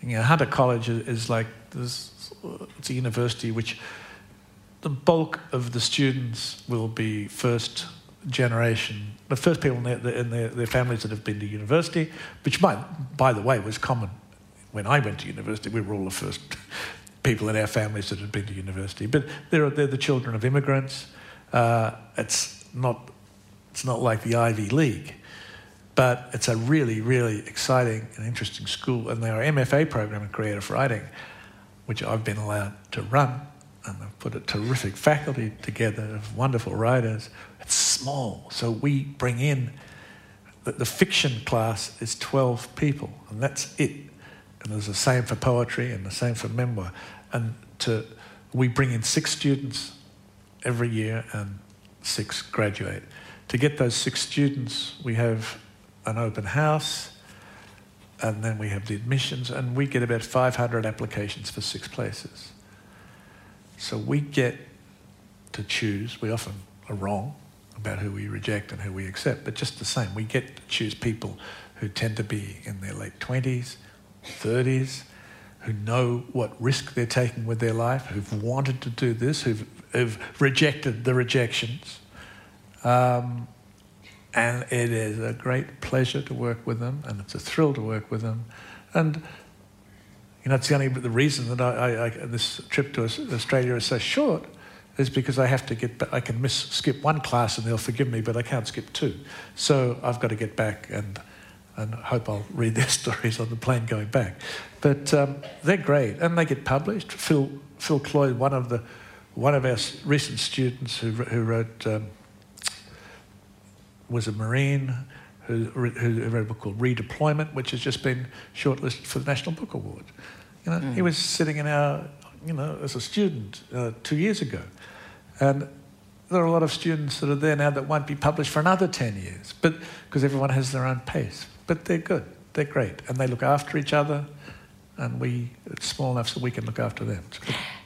You know, Hunter College is, like this, it's a university which the bulk of the students will be first generation, the first people in, their, in their, their, families that have been to university, which, by, by the way, was common when I went to university. We were all the first people in our families that had been to university. But they're, they're the children of immigrants. Uh, it's, not, it's not like the Ivy League, but it's a really, really exciting and interesting school. And are MFA program in creative writing, which I've been allowed to run and I've put a terrific faculty together of wonderful writers. It's small, so we bring in the, the fiction class is 12 people, and that's it. And there's the same for poetry and the same for memoir. And to, we bring in six students every year, and six graduate. To get those six students, we have an open house, and then we have the admissions, and we get about 500 applications for six places. So we get to choose. We often are wrong about who we reject and who we accept, but just the same, we get to choose people who tend to be in their late 20s, 30s, who know what risk they're taking with their life, who've wanted to do this, who've, who've rejected the rejections. Um, and it is a great pleasure to work with them, and it's a thrill to work with them. And you know, it's the only the reason that I, I, I, this trip to Australia is so short is because I have to get I can miss skip one class and they'll forgive me, but I can't skip two. So I've got to get back and and hope I'll read their stories on the plane going back. But um, they're great and they get published. Phil Phil Klay, one of the one of our recent students who who wrote um, was a Marine who, who wrote a book called Redeployment, which has just been shortlisted for the National Book Award. You know, mm. he was sitting in our, you know, as a student uh, two years ago. And there are a lot of students that are there now that won't be published for another 10 years, but because everyone has their own pace. But they're good, they're great, and they look after each other, and we, it's small enough so we can look after them. It's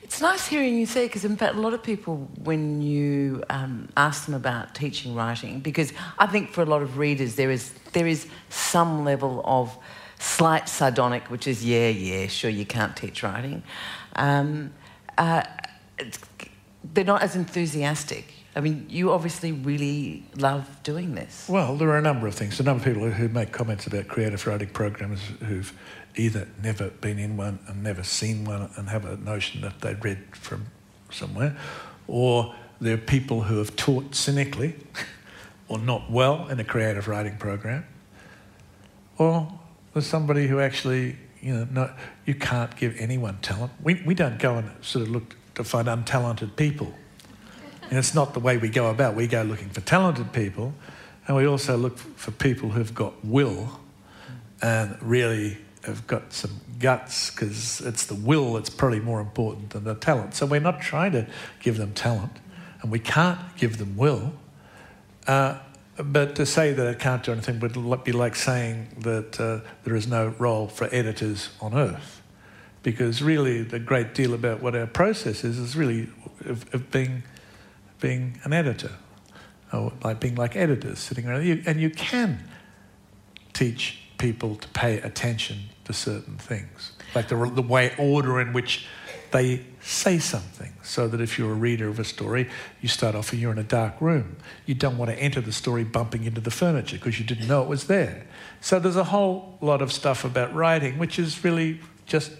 it's nice hearing you say, because in fact, a lot of people, when you um, ask them about teaching writing, because I think for a lot of readers, there is, there is some level of slight sardonic, which is, yeah, yeah, sure, you can't teach writing. Um, uh, they're not as enthusiastic. I mean, you obviously really love doing this. Well, there are a number of things. A number of people who make comments about creative writing programs who've either never been in one and never seen one and have a notion that they'd read from somewhere, or there are people who have taught cynically or not well in a creative writing program, or there's somebody who actually, you know, no, you can't give anyone talent. We, we don't go and sort of look to find untalented people. And it's not the way we go about. We go looking for talented people, and we also look for people who've got will and really have got some guts because it's the will that's probably more important than the talent. So we're not trying to give them talent, and we can't give them will. Uh, but to say that it can't do anything would be like saying that uh, there is no role for editors on earth. Because really, the great deal about what our process is is really of, of being, being an editor, or like being like editors sitting around. You, and you can teach people to pay attention to certain things, like the, the way order in which they say something. So that if you're a reader of a story, you start off and you're in a dark room. You don't want to enter the story bumping into the furniture because you didn't know it was there. So there's a whole lot of stuff about writing, which is really just.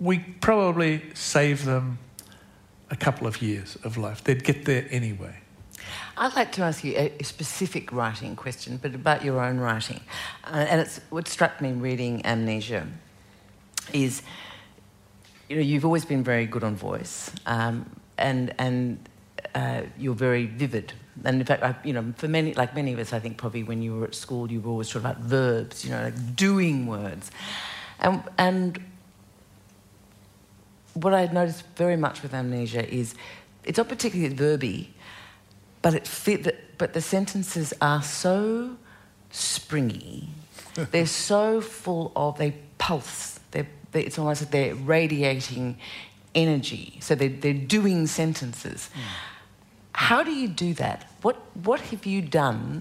We probably save them a couple of years of life. They'd get there anyway. I'd like to ask you a, specific writing question, but about your own writing. Uh, and it's what struck me reading Amnesia is, you know, you've always been very good on voice, um, and and uh, you're very vivid. And in fact, I, you know, for many, like many of us, I think probably when you were at school, you were always talking about verbs, you know, like doing words, and and what I noticed very much with Amnesia is it's not particularly verby but it fit. But the sentences are so springy. they're so full of they pulse. They're, they, it's almost like they're radiating energy. So they're, they're doing sentences. Mm. How do you do that? What what have you done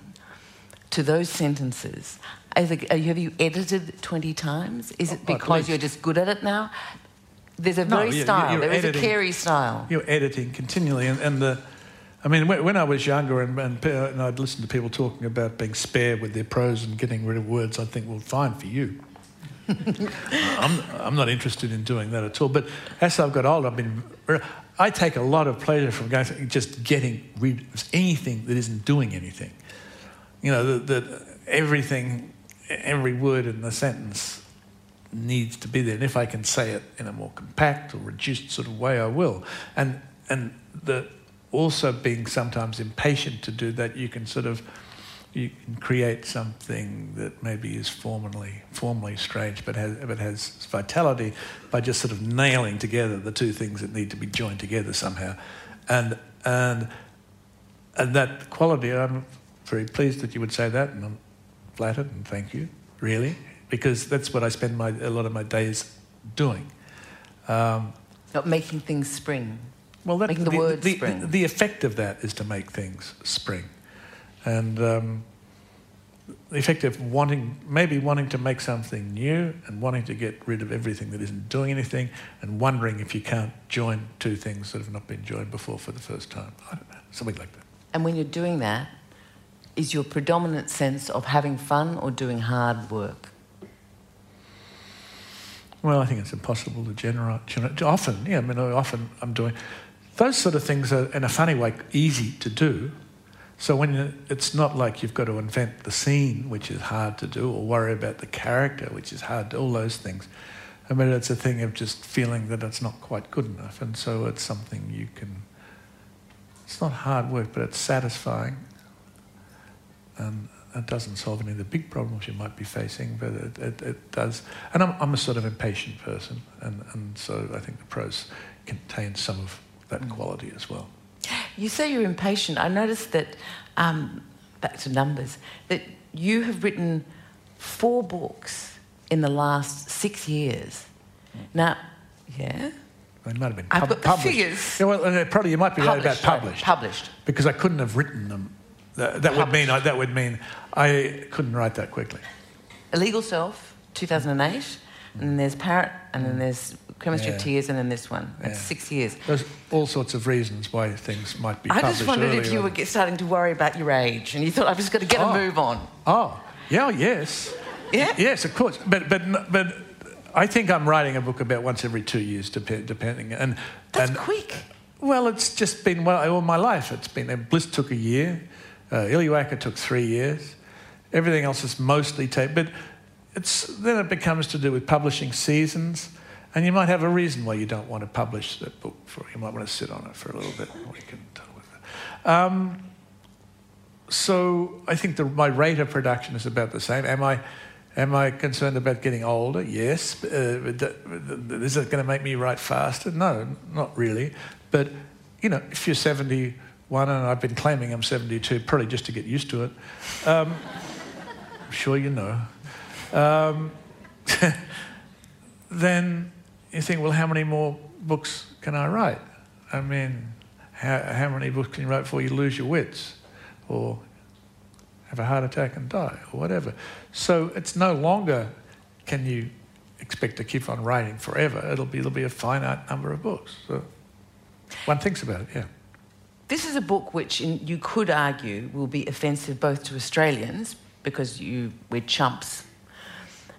to those sentences have you edited 20 times? Is it Oh, because you're just good at it now? There's a No, very you- style. you're There is editing. a Carey style. You're editing continually, and, and the, I mean, when, when I was younger and, and, and I'd listen to people talking about being spare with their prose and getting rid of words, I'd think, well, fine for you. I'm, I'm not interested in doing that at all. But as I've got older, I've been, I take a lot of pleasure from going through just getting rid of anything that isn't doing anything. You know, that, that everything, every word in the sentence needs to be there. And if I can say it in a more compact or reduced sort of way, I will. And and the also being sometimes impatient to do that, you can sort of you can create something that maybe is formally formally strange, but has but has vitality by just sort of nailing together the two things that need to be joined together somehow, and and and that quality. I'm very pleased that you would say that, and I'm flattered and thank you, really, because that's what I spend my a lot of my days doing. Um, Not making things spring. well, that, Making the word the, spring. The, the effect of that is to make things spring, and um, the effect of wanting, maybe wanting to make something new, and wanting to get rid of everything that isn't doing anything, and wondering if you can't join two things that have not been joined before for the first time. I don't know, something like that. And when you're doing that, is your predominant sense of having fun or doing hard work? Well, I think it's impossible to generate. Often, yeah, I mean, often I'm doing those sort of things are, in a funny way, easy to do. So when it's not like you've got to invent the scene, which is hard to do, or worry about the character, which is hard. All those things. I mean, it's a thing of just feeling that it's not quite good enough, and so it's something you can. It's not hard work, but it's satisfying, and it doesn't solve any of the big problems you might be facing, but it, it, it does. And I'm, I'm a sort of impatient person, and, and so I think the prose contains some of that quality as well. You say you're impatient. I noticed that, um, back to numbers, that you have written four books in the last six years. Now, yeah? They might have been I've got the published. figures. Yeah, well, probably you might be right about published, Published. because I couldn't have written them. That, that would mean I, that would mean I couldn't write that quickly. Illegal Self, 2008. And then there's Parrot, and then there's Chemistry Yeah. of Tears, and then this one. That's Yeah. six years. There's all sorts of reasons why things might be I just wondered if you were starting to worry about your age, and you thought, I've just got to get Oh. a move on. Oh, yeah, yes. Yeah? Yes, of course. But, but, but I think I'm writing a book about once every two years, dep- depending. And, That's and quick. Well, it's just been well, all my life. It's been, Bliss took a year, uh, Illywhacker took three years. Everything else is mostly tape. But it's, then it becomes to do with publishing seasons. And you might have a reason why you don't want to publish that book for. You might want to sit on it for a little bit. You can deal with it. Um, so I think the, my rate of production is about the same. Am I, am I concerned about getting older? Yes. Uh, is it going to make me write faster? No, not really. But you know, if you're 71 and I've been claiming I'm 72, probably just to get used to it. Um, I'm sure you know. Um, then you think, well, how many more books can I write? I mean, how, how many books can you write before you lose your wits? Or have a heart attack and die, or whatever. So it's no longer can you expect to keep on writing forever. It'll be, there'll be a finite number of books. So one thinks about it, yeah. This is a book which in, you could argue will be offensive both to Australians because you we're chumps,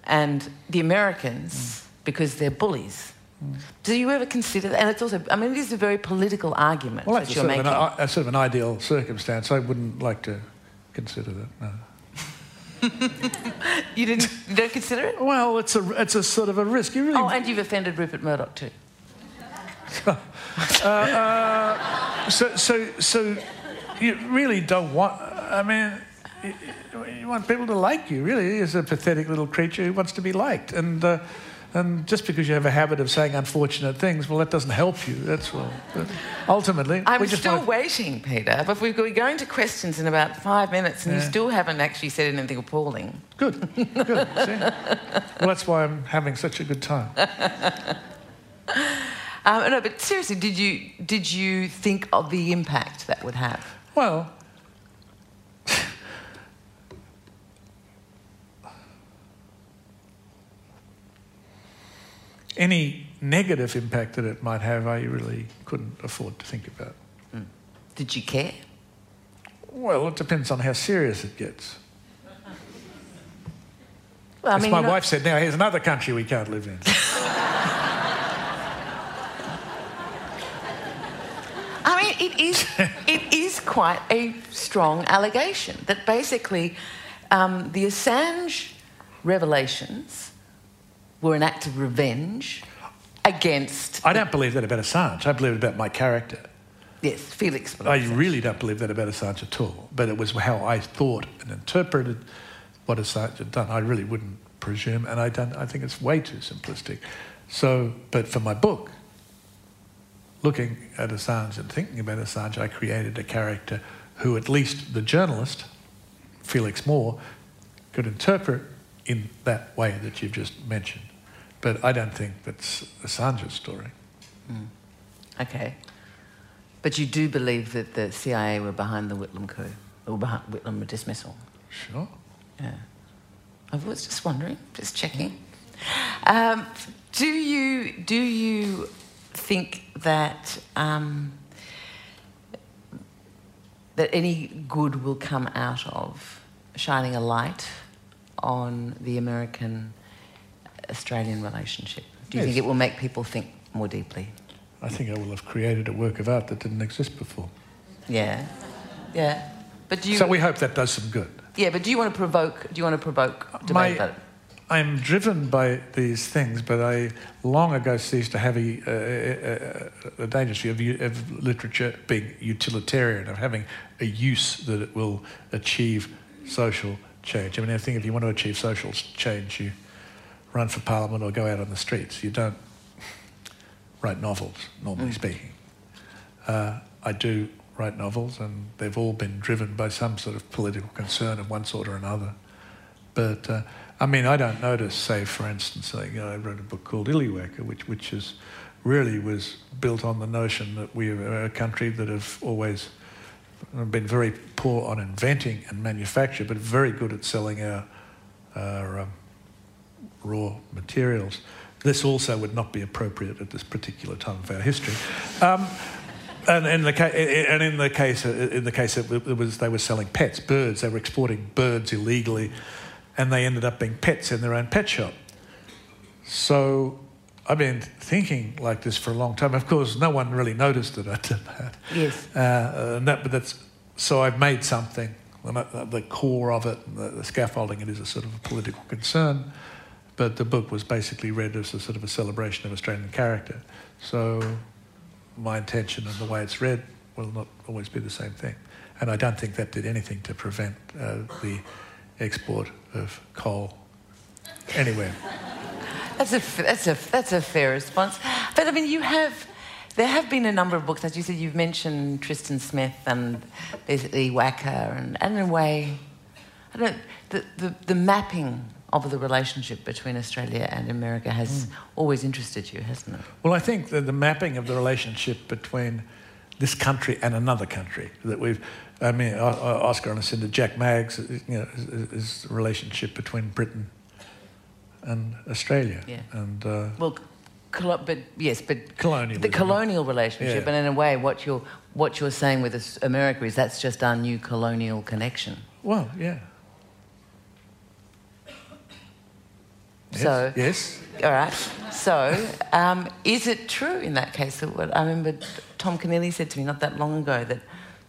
and the Americans mm. because they're bullies. Mm. Do you ever consider that? And it's also, I mean, it is a very political argument Well, that you're making. an, a sort of an ideal circumstance. I wouldn't like to consider that, no. you didn't, you don't consider it? Well, it's a, it's a sort of a risk. You really, Oh, and you've offended Rupert Murdoch too. so, so, so you really don't want, I mean, you, you want people to like you, really. He's a pathetic little creature who wants to be liked. And, uh, and just because you have a habit of saying unfortunate things, well, that doesn't help you. That's all. But ultimately, I'm still waiting, Peter, but we're going to questions in about five minutes and you still haven't actually said anything appalling. Good, good. See? Well, that's why I'm having such a good time. Um, no, but seriously, did you did you think of the impact that would have? Well, any negative impact that it might have, I really couldn't afford to think about. Mm. Did you care? Well, it depends on how serious it gets. Well, I mean, As my wife not... said, now here's another country we can't live in. I mean, it is, it is quite a strong allegation that basically um, the Assange revelations were an act of revenge against, I don't believe that about Assange. I believe it about my character. yes, Felix. I it. really don't believe that about Assange at all. But it was how I thought and interpreted what Assange had done. I really wouldn't presume, and I don't. I think it's way too simplistic. So, but for my book, looking at Assange and thinking about Assange, I created a character who, at least the journalist, Felix Moore, could interpret in that way that you've just mentioned. But I don't think that's Assange's story. Okay. But you do believe that the CIA were behind the Whitlam coup, or behind Whitlam dismissal? Sure. Yeah. I was just wondering, just checking. Um, do you do you think that um, that any good will come out of shining a light on the American Australian relationship? Do you think it will make people think more deeply? I think I will have created a work of art that didn't exist before. Yeah, yeah. But do you? So we hope that does some good. yeah, but do you want to provoke? Do you want to provoke debate My- about it? I'm driven by these things, but I long ago ceased to have a, a, a, a dangerous view of, of literature being utilitarian, of having a use that it will achieve social change. I mean, I think if you want to achieve social change, you run for parliament or go out on the streets. You don't write novels, normally speaking. Uh, I do write novels, and they've all been driven by some sort of political concern of one sort or another. But uh, I mean, I don't notice, say, for instance, like, you know, I wrote a book called Illywhacker, which, which is really was built on the notion that we are a country that have always been very poor on inventing and manufacture, but very good at selling our, our um, raw materials. This also would not be appropriate at this particular time of our history. Um, and in the case, and in the case, in the case, it was they were selling pets, birds. They were exporting birds illegally, and they ended up being pets in their own pet shop. So I've been thinking like this for a long time. Of course, no one really noticed that I did that. Yes. Uh, and that, but that's so I've made something. The core of it, the, the scaffolding, it is a sort of a political concern. But the book was basically read as a sort of a celebration of Australian character. So my intention and the way it's read will not always be the same thing. And I don't think that did anything to prevent uh, the export of coal anywhere. That's a, that's, a, that's a fair response. But I mean, you have, there have been a number of books, as you said, you've mentioned Tristan Smith and basically Wacker, and, and in a way, I don't, the, the, the mapping of the relationship between Australia and America has hmm. always interested you, hasn't it? Well, I think that the mapping of the relationship between this country and another country that we've, I mean, Oscar and Lucinda, Jack Maggs, you know, is, is the relationship between Britain and Australia. Yeah. And uh, Well, colo- but yes, but colonial the colonial relationship, Yeah. and in a way, what you're what you're saying with America is that's just our new colonial connection. well, yeah. Yes, So- yes, All right. So, um, is it true in that case that what I remember Tom Keneally said to me not that long ago that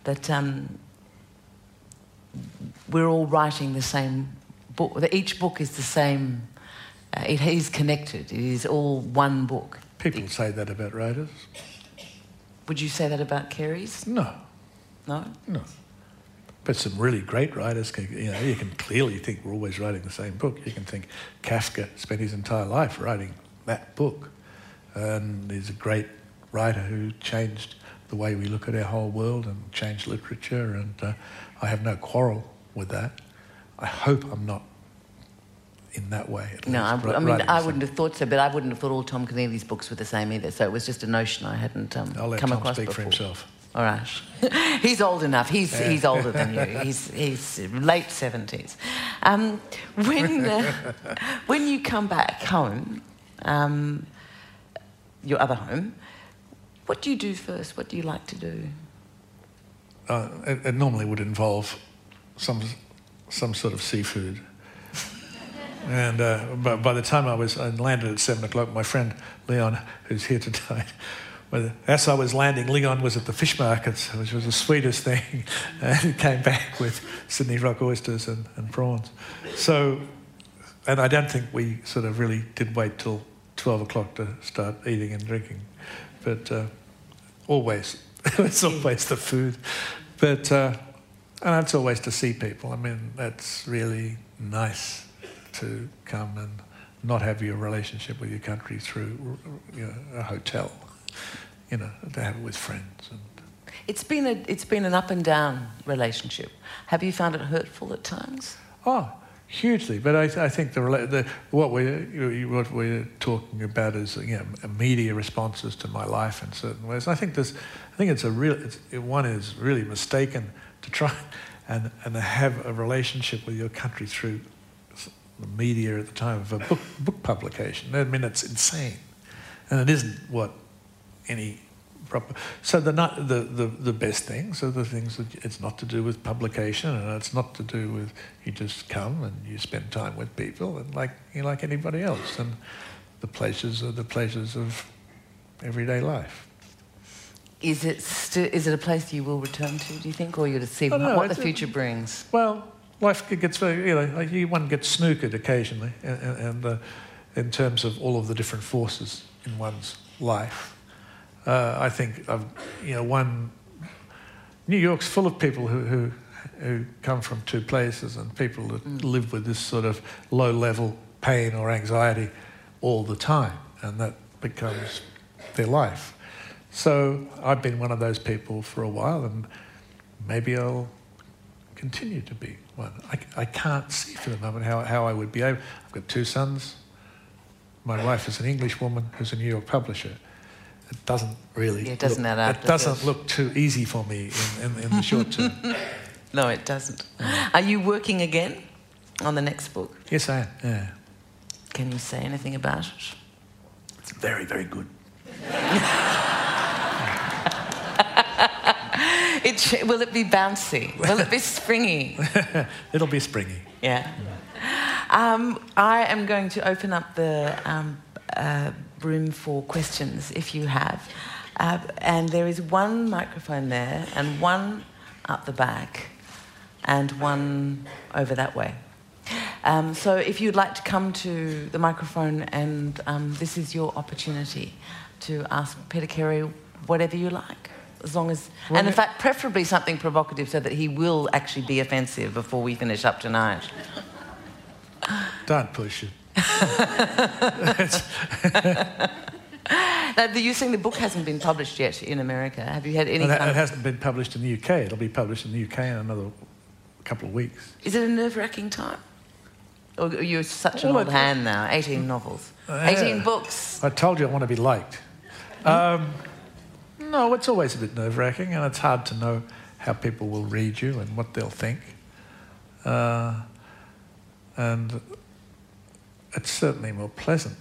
that um, we're all writing the same book. Each book is the same. Uh, it is connected. It is all one book. people say that about writers. Would you say that about Carey's? No, No. no. But some really great writers, can, you know, you can clearly think we're always writing the same book. You can think Kafka spent his entire life writing that book, and he's a great writer who changed the way we look at our whole world and changed literature. And uh, I have no quarrel with that. I hope I'm not in that way. At No, I, mean, I wouldn't have thought so, but I wouldn't have thought all Tom Keneally's books were the same either. So it was just a notion I hadn't um, I'll let come Tom across speak before. for himself. All right. he's old enough. He's, he's older than you. He's, he's late 70s. Um, when, uh, when you come back home, um, your other home. What do you do first? What do you like to do? Uh, it, it normally would involve some, some sort of seafood. And uh, by, by the time I was I landed at seven o'clock, my friend Leon, who's here tonight, well, as I was landing, Leon was at the fish markets, which was the sweetest thing, and he came back with Sydney rock oysters and, and prawns. So, and I don't think we sort of really did wait till 12 o'clock to start eating and drinking. But uh, always, it's always the food. But, uh, and it's always to see people. I mean, that's really nice to come and not have your relationship with your country through you know, a hotel, you know, to have it with friends. And It's been, a, it's been an up and down relationship. Have you found it hurtful at times? oh, hugely. But I, I think the, the what we're what we're talking about is you know media responses to my life in certain ways. I think there's I think it's a real it's, one is really mistaken to try and and have a relationship with your country through the media at the time of a book book publication. I mean, it's insane, and it isn't what any proper. So the, not, the, the, the best things are the things that it's not to do with publication and it's not to do with you just come and you spend time with people and like you like anybody else and the pleasures are the pleasures of everyday life. Is it, st- is it a place you will return to, do you think, or you're to see no, what the future brings? Well, life gets very, you know, like you- one gets snookered occasionally, and, and, uh, in terms of all of the different forces in one's life. Uh, I think, I've, you know, one, New York's full of people who, who, who come from two places and people that live with this sort of low level pain or anxiety all the time, and that becomes their life. So I've been one of those people for a while, and maybe I'll continue to be one. I, I can't see for the moment how, how I would be able. I've got two sons. My wife is an English woman who's a New York publisher. It doesn't really. Yeah, it doesn't look, add up, It does doesn't it? look too easy for me in, in, in the short term. No, it doesn't. Are you working again on the next book? yes, I am. Yeah, Can you say anything about it? it's very, very good. it will it be bouncy? Will it be springy? It'll be springy. Yeah. Um, I am going to open up the um, uh, room for questions if you have. Uh, and there is one microphone there, and one up the back, and one over that way. Um, so if you'd like to come to the microphone, and um, this is your opportunity to ask Peter Carey whatever you like. As long as, and in fact, preferably something provocative so that he will actually be offensive before we finish up tonight. Don't push it. Now, the- you're saying the book hasn't been published yet in America. Have you had any It, ha- kind it hasn't been published in the UK. It'll be published in the UK in another couple of weeks. Is it a nerve-wracking time? Or you're such an old it- hand now. 18 novels. 18 books. I told you I want to be liked. Um, no, it's always a bit nerve wracking, and it's hard to know how people will read you and what they'll think. Uh, and it's certainly more pleasant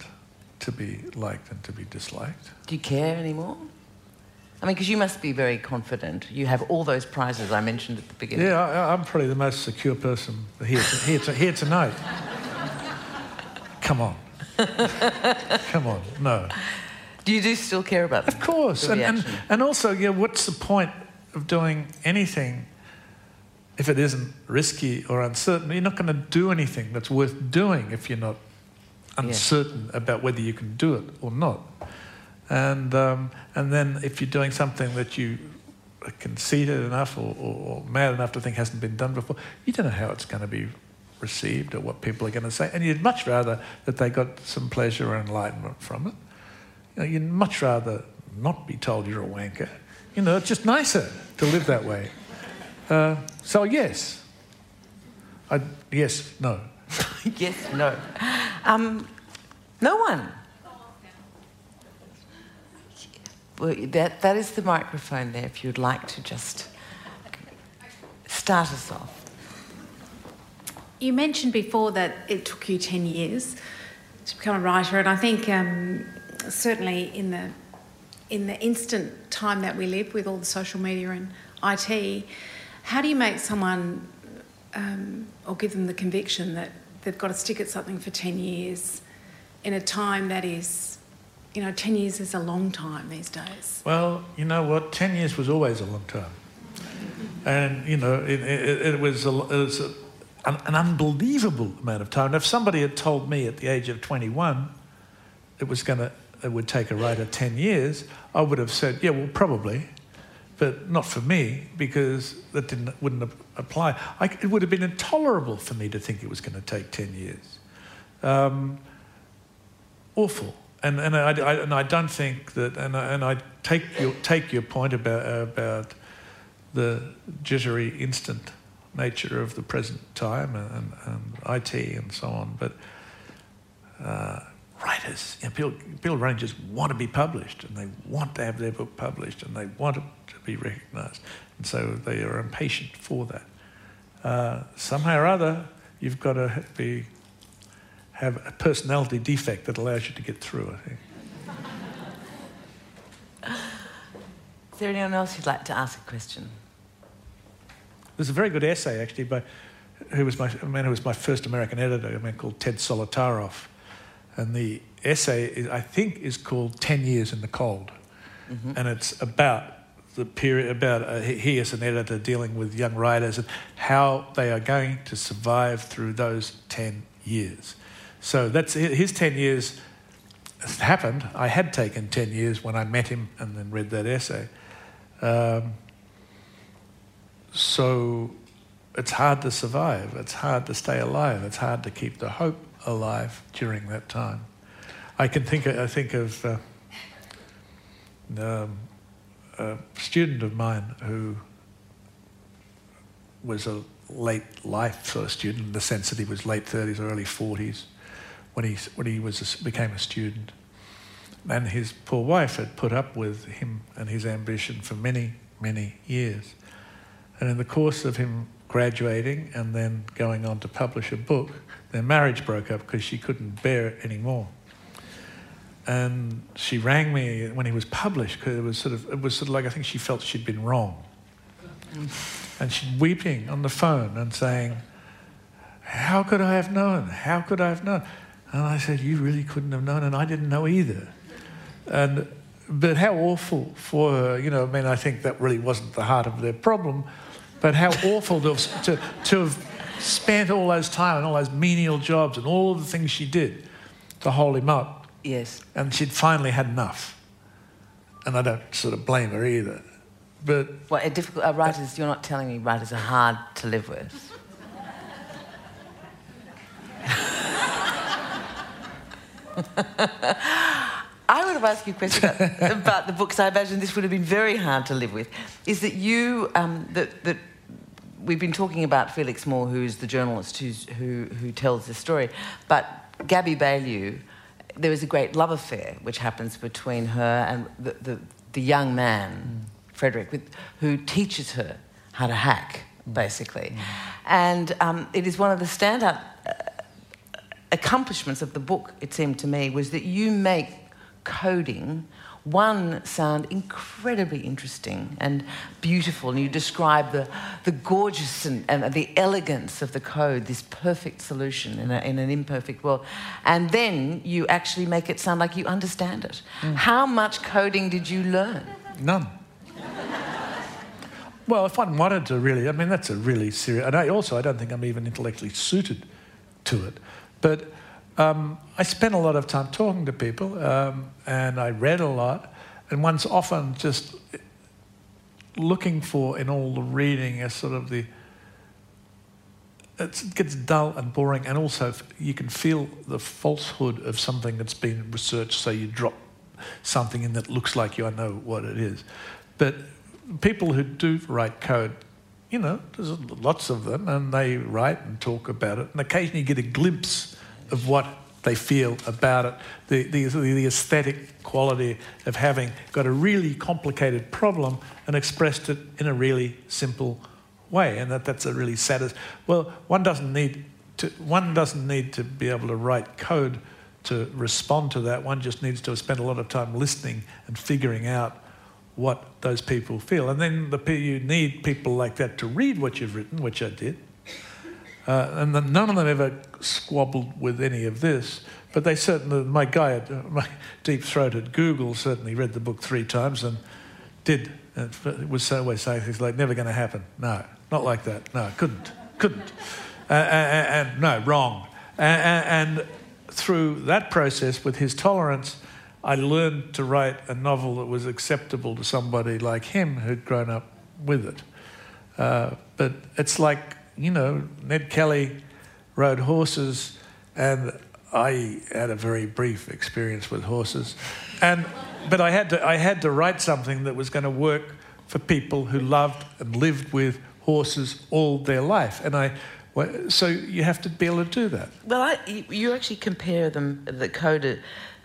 to be liked than to be disliked. Do you care anymore? I mean, because you must be very confident. You have all those prizes I mentioned at the beginning. Yeah, I, I'm probably the most secure person here, to, here, to, here tonight. Come on. Come on, no. Do you do still care about that? Of course. And, and, and also, yeah, what's the point of doing anything if it isn't risky or uncertain? You're not going to do anything that's worth doing if you're not uncertain about whether you can do it or not. And, um, and then if you're doing something that you are conceited enough or, or, or mad enough to think hasn't been done before, you don't know how it's going to be received or what people are going to say. And you'd much rather that they got some pleasure or enlightenment from it. You know, you'd much rather not be told you're a wanker. You know, it's just nicer to live that way. Uh, so yes, I, yes, no. yes, no. Um, no one. Well, that, that is the microphone there if you'd like to just start us off. You mentioned before that it took you 10 years to become a writer, and I think um, certainly in the in the instant time that we live with all the social media and IT, how do you make someone um, or give them the conviction that they've got to stick at something for 10 years in a time that is, you know, 10 years is a long time these days? Well, you know what? 10 years was always a long time. And, you know, it, it, it was, a, it was a, an, an unbelievable amount of time. If somebody had told me at the age of 21 it was going to, it would take a writer 10 years, I would have said, yeah, well, probably but not for me because that didn't, wouldn't apply. I, it would have been intolerable for me to think it was going to take 10 years. Um, awful. And, and, I, I, and I don't think that, and I, and I take, your, take your point about, about the jittery instant nature of the present time and, and, and IT and so on, but uh, writers, you know, people, people just want to be published and they want to have their book published and they want it to be recognised. And so they are impatient for that. Uh, somehow or other, you've got to be, have a personality defect that allows you to get through, I think. Is there anyone else who'd like to ask a question? There's a very good essay, actually, by who was my, a man who was my first American editor, a man called Ted Solotaroff and the essay, I think, is called 10 Years in the Cold. Mm-hmm. And it's about the period, about uh, he as an editor dealing with young writers and how they are going to survive through those 10 years. So that's his 10 years happened. I had taken 10 years when I met him and then read that essay. Um, so it's hard to survive. It's hard to stay alive. It's hard to keep the hope alive during that time. I can think, I think of uh, um, a student of mine who was a late life sort of student in the sense that he was late 30s or early 40s when he, when he was a, became a student. And his poor wife had put up with him and his ambition for many, many years. And in the course of him graduating and then going on to publish a book, their marriage broke up because she couldn't bear it anymore. And she rang me when he was published because it was sort of it was sort of like I think she felt she'd been wrong. And she's weeping on the phone and saying, How could I have known? How could I have known? And I said, You really couldn't have known, and I didn't know either. And but how awful for her, you know, I mean, I think that really wasn't the heart of their problem, but how awful to have, to, to have spent all those time and all those menial jobs and all the things she did to hold him up. Yes. And she'd finally had enough. And I don't sort of blame her either. But. Well, a difficult, uh, writers, you're not telling me writers are hard to live with. I would have asked you a question about, about the books. I imagine this would have been very hard to live with. Is that you, um, that, that we've been talking about Felix Moore, who's the journalist who's, who, who tells the story, but Gaby Baillieux, there is a great love affair which happens between her and the, the, the young man, mm. Frederick, with, who teaches her how to hack, mm. basically. Mm. And um, it is one of the standout uh, accomplishments of the book, it seemed to me, was that you make coding one sound incredibly interesting and beautiful, and you describe the, the gorgeous and, and the elegance of the code, this perfect solution in, a, in an imperfect world. And then you actually make it sound like you understand it. Mm. How much coding did you learn? None. well, if one wanted to really, I mean, that's a really serious, and I also, I don't think I'm even intellectually suited to it. But um, I spent a lot of time talking to people, um, and I read a lot, and one's often just looking for in all the reading a sort of the it gets dull and boring, and also you can feel the falsehood of something that's been researched. So you drop something in that looks like you I know what it is. But people who do write code, you know, there's lots of them, and they write and talk about it, and occasionally you get a glimpse of what they feel about it, the, the, the aesthetic quality of having got a really complicated problem and expressed it in a really simple way, and that, that's a really satisfying. Well, one doesn't need to one doesn't need to be able to write code to respond to that. One just needs to spend a lot of time listening and figuring out what those people feel. And then the, you need people like that to read what you've written, which I did. Uh, and the, none of them ever squabbled with any of this, but they certainly, my guy, at, my deep throat at Google certainly read the book three times and did. It was so always saying things like, never going to happen. No, not like that. No, couldn't, couldn't. Uh, and, and, no, wrong. And, and through that process with his tolerance, I learned to write a novel that was acceptable to somebody like him who'd grown up with it. Uh, but it's like, you know, Ned Kelly rode horses, and I had a very brief experience with horses. And, but I had, to, I had to write something that was going to work for people who loved and lived with horses all their life. And I so you have to be able to do that. Well, I, you actually compare them the code,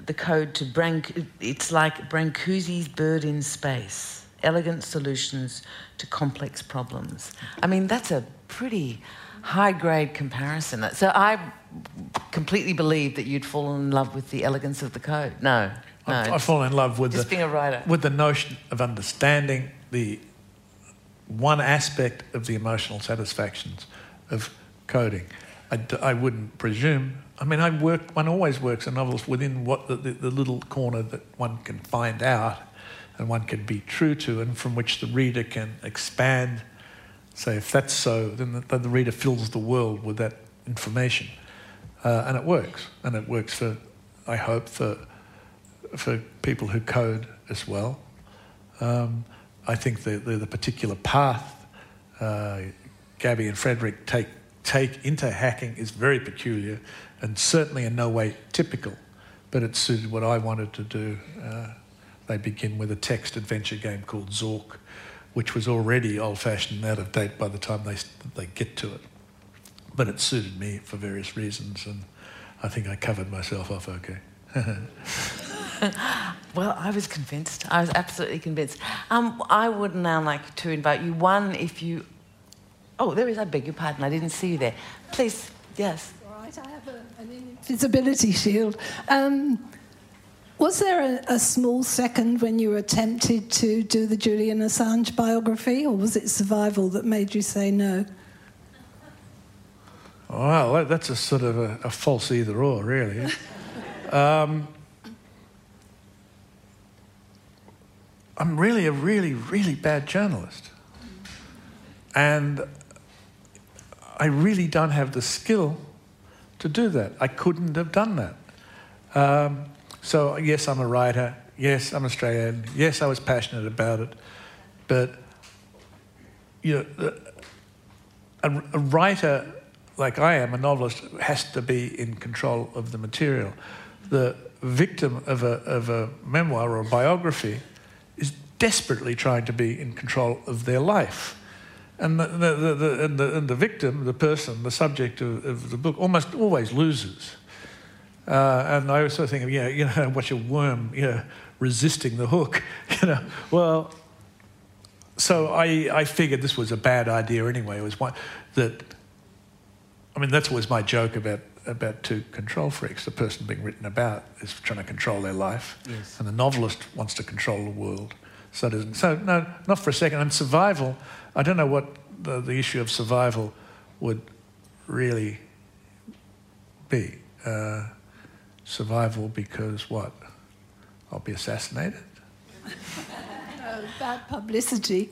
the code to Branc. It's like Brancusi's bird in space. Elegant solutions to complex problems. I mean, that's a pretty high grade comparison. So I completely believe that you'd fallen in love with the elegance of the code. No, no. I, I fall in love with just the, being a writer. with the notion of understanding the one aspect of the emotional satisfactions of coding. I, I wouldn't presume. I mean, I work. One always works in novels within what the, the, the, little corner that one can find out, and one can be true to, and from which the reader can expand. So, if that's so, then the, then the reader fills the world with that information, uh, and it works. And it works for, I hope, for for people who code as well. Um, I think the, the, the particular path uh, Gaby and Frederick take take into hacking is very peculiar and certainly in no way typical, but it suited what I wanted to do. Uh, they begin with a text adventure game called Zork, which was already old fashioned and out of date by the time they, they get to it. But it suited me for various reasons, and I think I covered myself off okay. well, I was convinced. I was absolutely convinced. Um, I would now like to invite you. One, if you Oh, there is. I beg your pardon. I didn't see you there. Please, yes. All right. I have a, an invisibility shield. Um, was there a, a, small second when you were tempted to do the Julian Assange biography, or was it survival that made you say no? Well, that's a sort of a, a false either or, really. um, I'm really a really, really bad journalist. And I really don't have the skill to do that. I couldn't have done that. Um, so, yes, I'm a writer. Yes, I'm Australian. Yes, I was passionate about it. But, you know, a, a writer like I am, a novelist, has to be in control of the material. The victim of a, of a memoir or a biography is desperately trying to be in control of their life. And the, the, the, and the, and the victim, the person, the subject of, of the book, almost always loses. Uh, and I also think of, yeah, you know, watch a worm, you know, resisting the hook, you know. Well, so I, I figured this was a bad idea anyway. It was one that, I mean, that's always my joke about, about two control freaks. The person being written about is trying to control their life, yes. and the novelist wants to control the world. So, doesn't, so no, not for a second. And survival, I don't know what the, the issue of survival would really be. Uh, survival because what? I'll be assassinated? uh, bad publicity.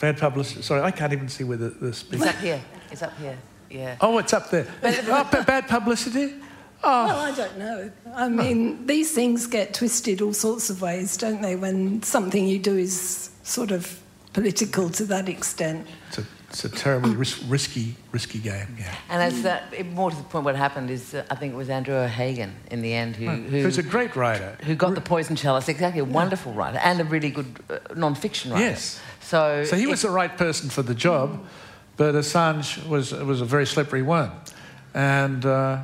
Bad publicity. Sorry, I can't even see where the, the speaker... It's up here. It's up here. Yeah. Oh, it's up there. oh, bad publicity? Oh. Well, I don't know. I mean, these things get twisted all sorts of ways, don't they, when something you do is sort of political to that extent. It's a, it's a terribly ris- risky, risky game, yeah. And as that, more to the point, what happened is uh, I think it was Andrew O'Hagan in the end who, who... Who's a great writer. Who got the poison chalice, exactly, a yeah. wonderful writer and a really good uh, non-fiction writer. Yes. So, so he was the right person for the job, but Assange was, was a very slippery one. And... Uh,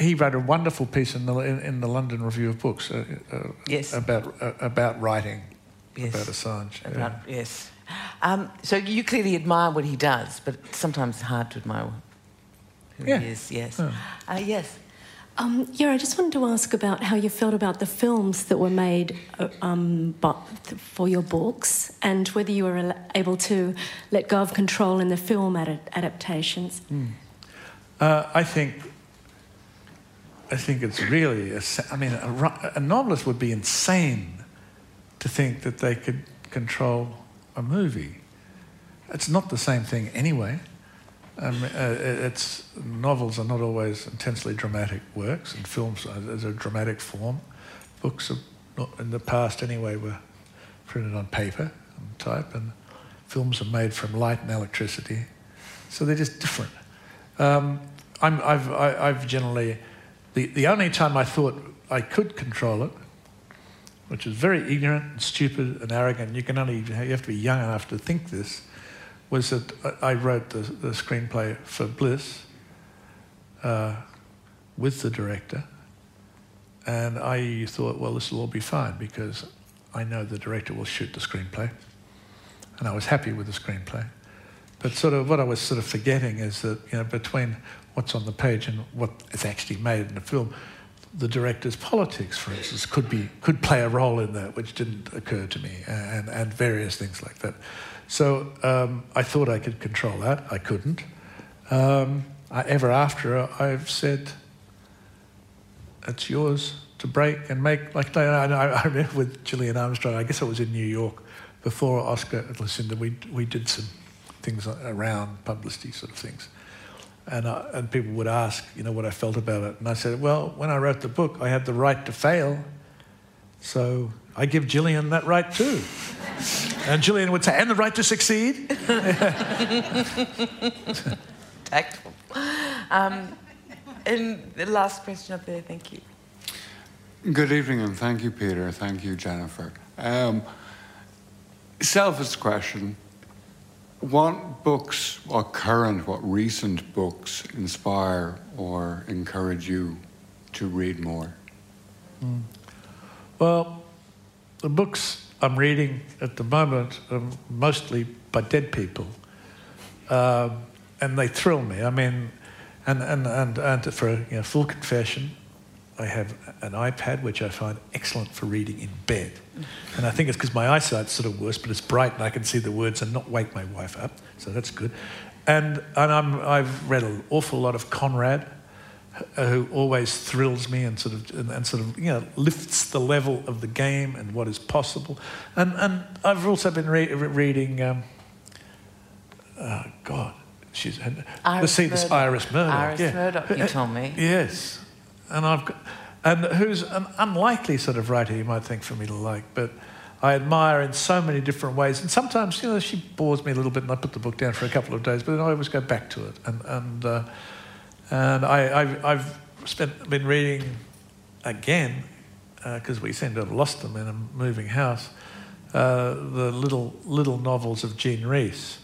he wrote a wonderful piece in the, in, in the London Review of Books uh, uh, yes. about, uh, about writing, yes. about Assange. About, yeah. Yes. Um, so you clearly admire what he does, but sometimes it's hard to admire who yeah. he is. Yes. Oh. yes. Um, yeah, I just wanted to ask about how you felt about the films that were made uh, um, for your books and whether you were able to let go of control in the film ad- adaptations. Mm. Uh, I think. I think it's really. A, I mean, a, a novelist would be insane to think that they could control a movie. It's not the same thing anyway. Um, uh, it's novels are not always intensely dramatic works, and films as a dramatic form. Books are not, in the past anyway were printed on paper and type, and films are made from light and electricity, so they're just different. Um, I'm, I've, I, i have generally the, the only time I thought I could control it, which is very ignorant and stupid and arrogant. You can only you have to be young enough to think this was that I wrote the, the screenplay for Bliss uh, with the director, and I thought, well, this will all be fine because I know the director will shoot the screenplay, and I was happy with the screenplay. But sort of what I was sort of forgetting is that you know between what's on the page and what is actually made in the film, the director's politics, for instance, could be could play a role in that, which didn't occur to me, and and various things like that. So um, I thought I could control that. I couldn't. Um, I, ever after, I've said, it's yours to break and make. Like I, I remember with Gillian Armstrong, I guess it was in New York before Oscar and Lucinda, we, we did some things around publicity sort of things. And, uh, and people would ask, you know, what I felt about it. And I said, well, when I wrote the book, I had the right to fail. So I give Gillian that right too. And Gillian would say, and the right to succeed. Tactful. Um, and the last question up there, thank you. Good evening, and thank you, Peter. Thank you, Jennifer. Um, selfish question. What books, what current, what recent books inspire or encourage you to read more? Mm. Well, the books I'm reading at the moment are mostly by dead people, uh, and they thrill me. I mean, and and and, and for you know, full confession, I have an iPad which I find excellent for reading in bed, and I think it's because my eyesight's sort of worse, but it's bright and I can see the words and not wake my wife up, so that's good. And and I'm, I've read an awful lot of Conrad who always thrills me and sort of and, and, sort of you know lifts the level of the game and what is possible. And and I've also been re- reading. Um, oh God, she's Iris see this Iris Murdoch. Iris yeah. Murdoch, you told me. yes, and I've got, and who's an unlikely sort of writer you might think for me to like, but. I admire in so many different ways, and sometimes you know she bores me a little bit, and I put the book down for a couple of days, but then I always go back to it, and and uh, and I, have I've spent, been reading again, because uh, we seem to have lost them in a moving house, uh, the little, little novels of Jean Rhys,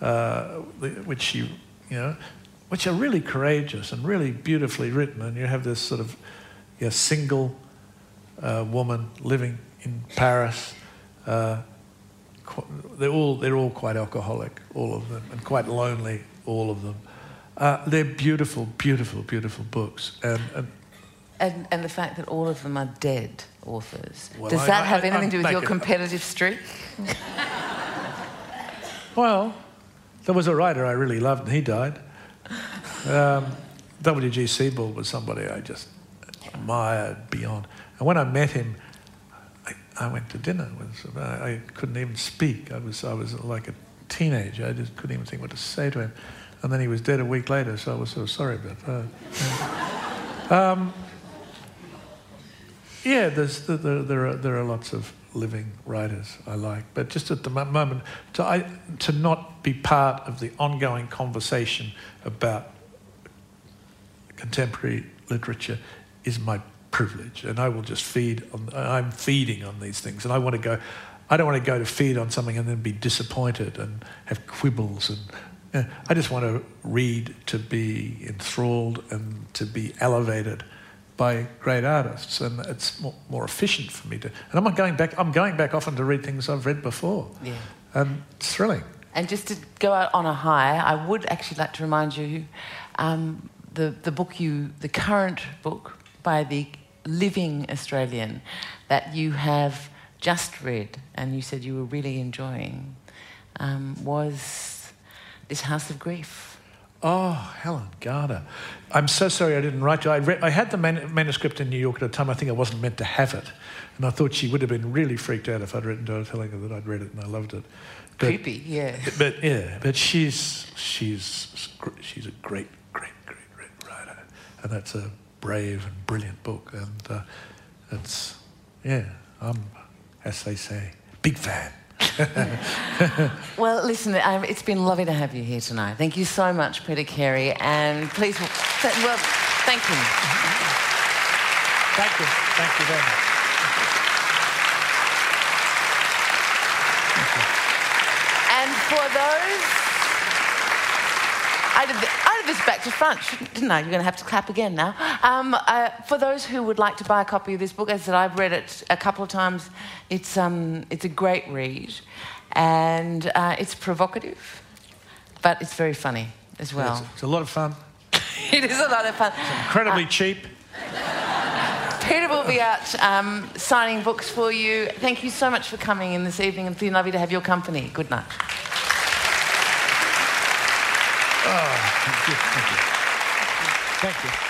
uh, which she, you know, which are really courageous and really beautifully written. And you have this sort of you know, single uh, woman living in Paris. Uh, they're all, they're all quite alcoholic, all of them, and quite lonely, all of them. Uh, they're beautiful, beautiful, beautiful books. And, and, and, and, the fact that all of them are dead authors. Well, Does I, that I, have I, anything to do with your it. competitive streak? well, there was a writer I really loved, and he died. Um, W.G. Sebald was somebody I just admired beyond. And when I met him, I, I went to dinner with. I, I couldn't even speak. I was, I was like a teenager. I just couldn't even think what to say to him and then he was dead a week later, so I was so sorry about that. um, yeah, there's, there, there, are, there are lots of living writers I like, but just at the moment, to, I, to not be part of the ongoing conversation about contemporary literature is my privilege, and I will just feed on. I'm feeding on these things, and I want to go. I don't want to go to feed on something and then be disappointed and have quibbles and I just want to read to be enthralled and to be elevated by great artists, and it's more, more, efficient for me to. And I'm going back. I'm going back often to read things I've read before. Yeah. And it's thrilling. And just to go out on a high, I would actually like to remind you um, the, the book you, the current book by the living Australian that you have just read and you said you were really enjoying um, was This House of Grief. Oh, Helen Garner. I'm so sorry I didn't write you. I, read, I had the man- manuscript in New York at a time I think I wasn't meant to have it. And I thought she would have been really freaked out if I'd written to her telling her that I'd read it and I loved it. But, Creepy, yeah. But yeah, but she's, she's, she's a great. And that's a brave and brilliant book. And uh, it's, yeah, I'm, as they say, big fan. well, listen, um, it's been lovely to have you here tonight. Thank you so much, Peter Carey, and please, well, thank you. Thank you. Thank you very much. And for those, I did, the, I did this back to front, didn't I? You're going to have to clap again now. Um, uh, for those who would like to buy a copy of this book, as I said, I've read it a couple of times. It's, um, it's a great read, and uh, it's provocative, but it's very funny as well. It's, it's a lot of fun. it is a lot of fun. It's incredibly uh, cheap. Peter will be out um, signing books for you. Thank you so much for coming in this evening. It's been lovely to have your company. Good night. Oh, thank you. Thank you. Thank you.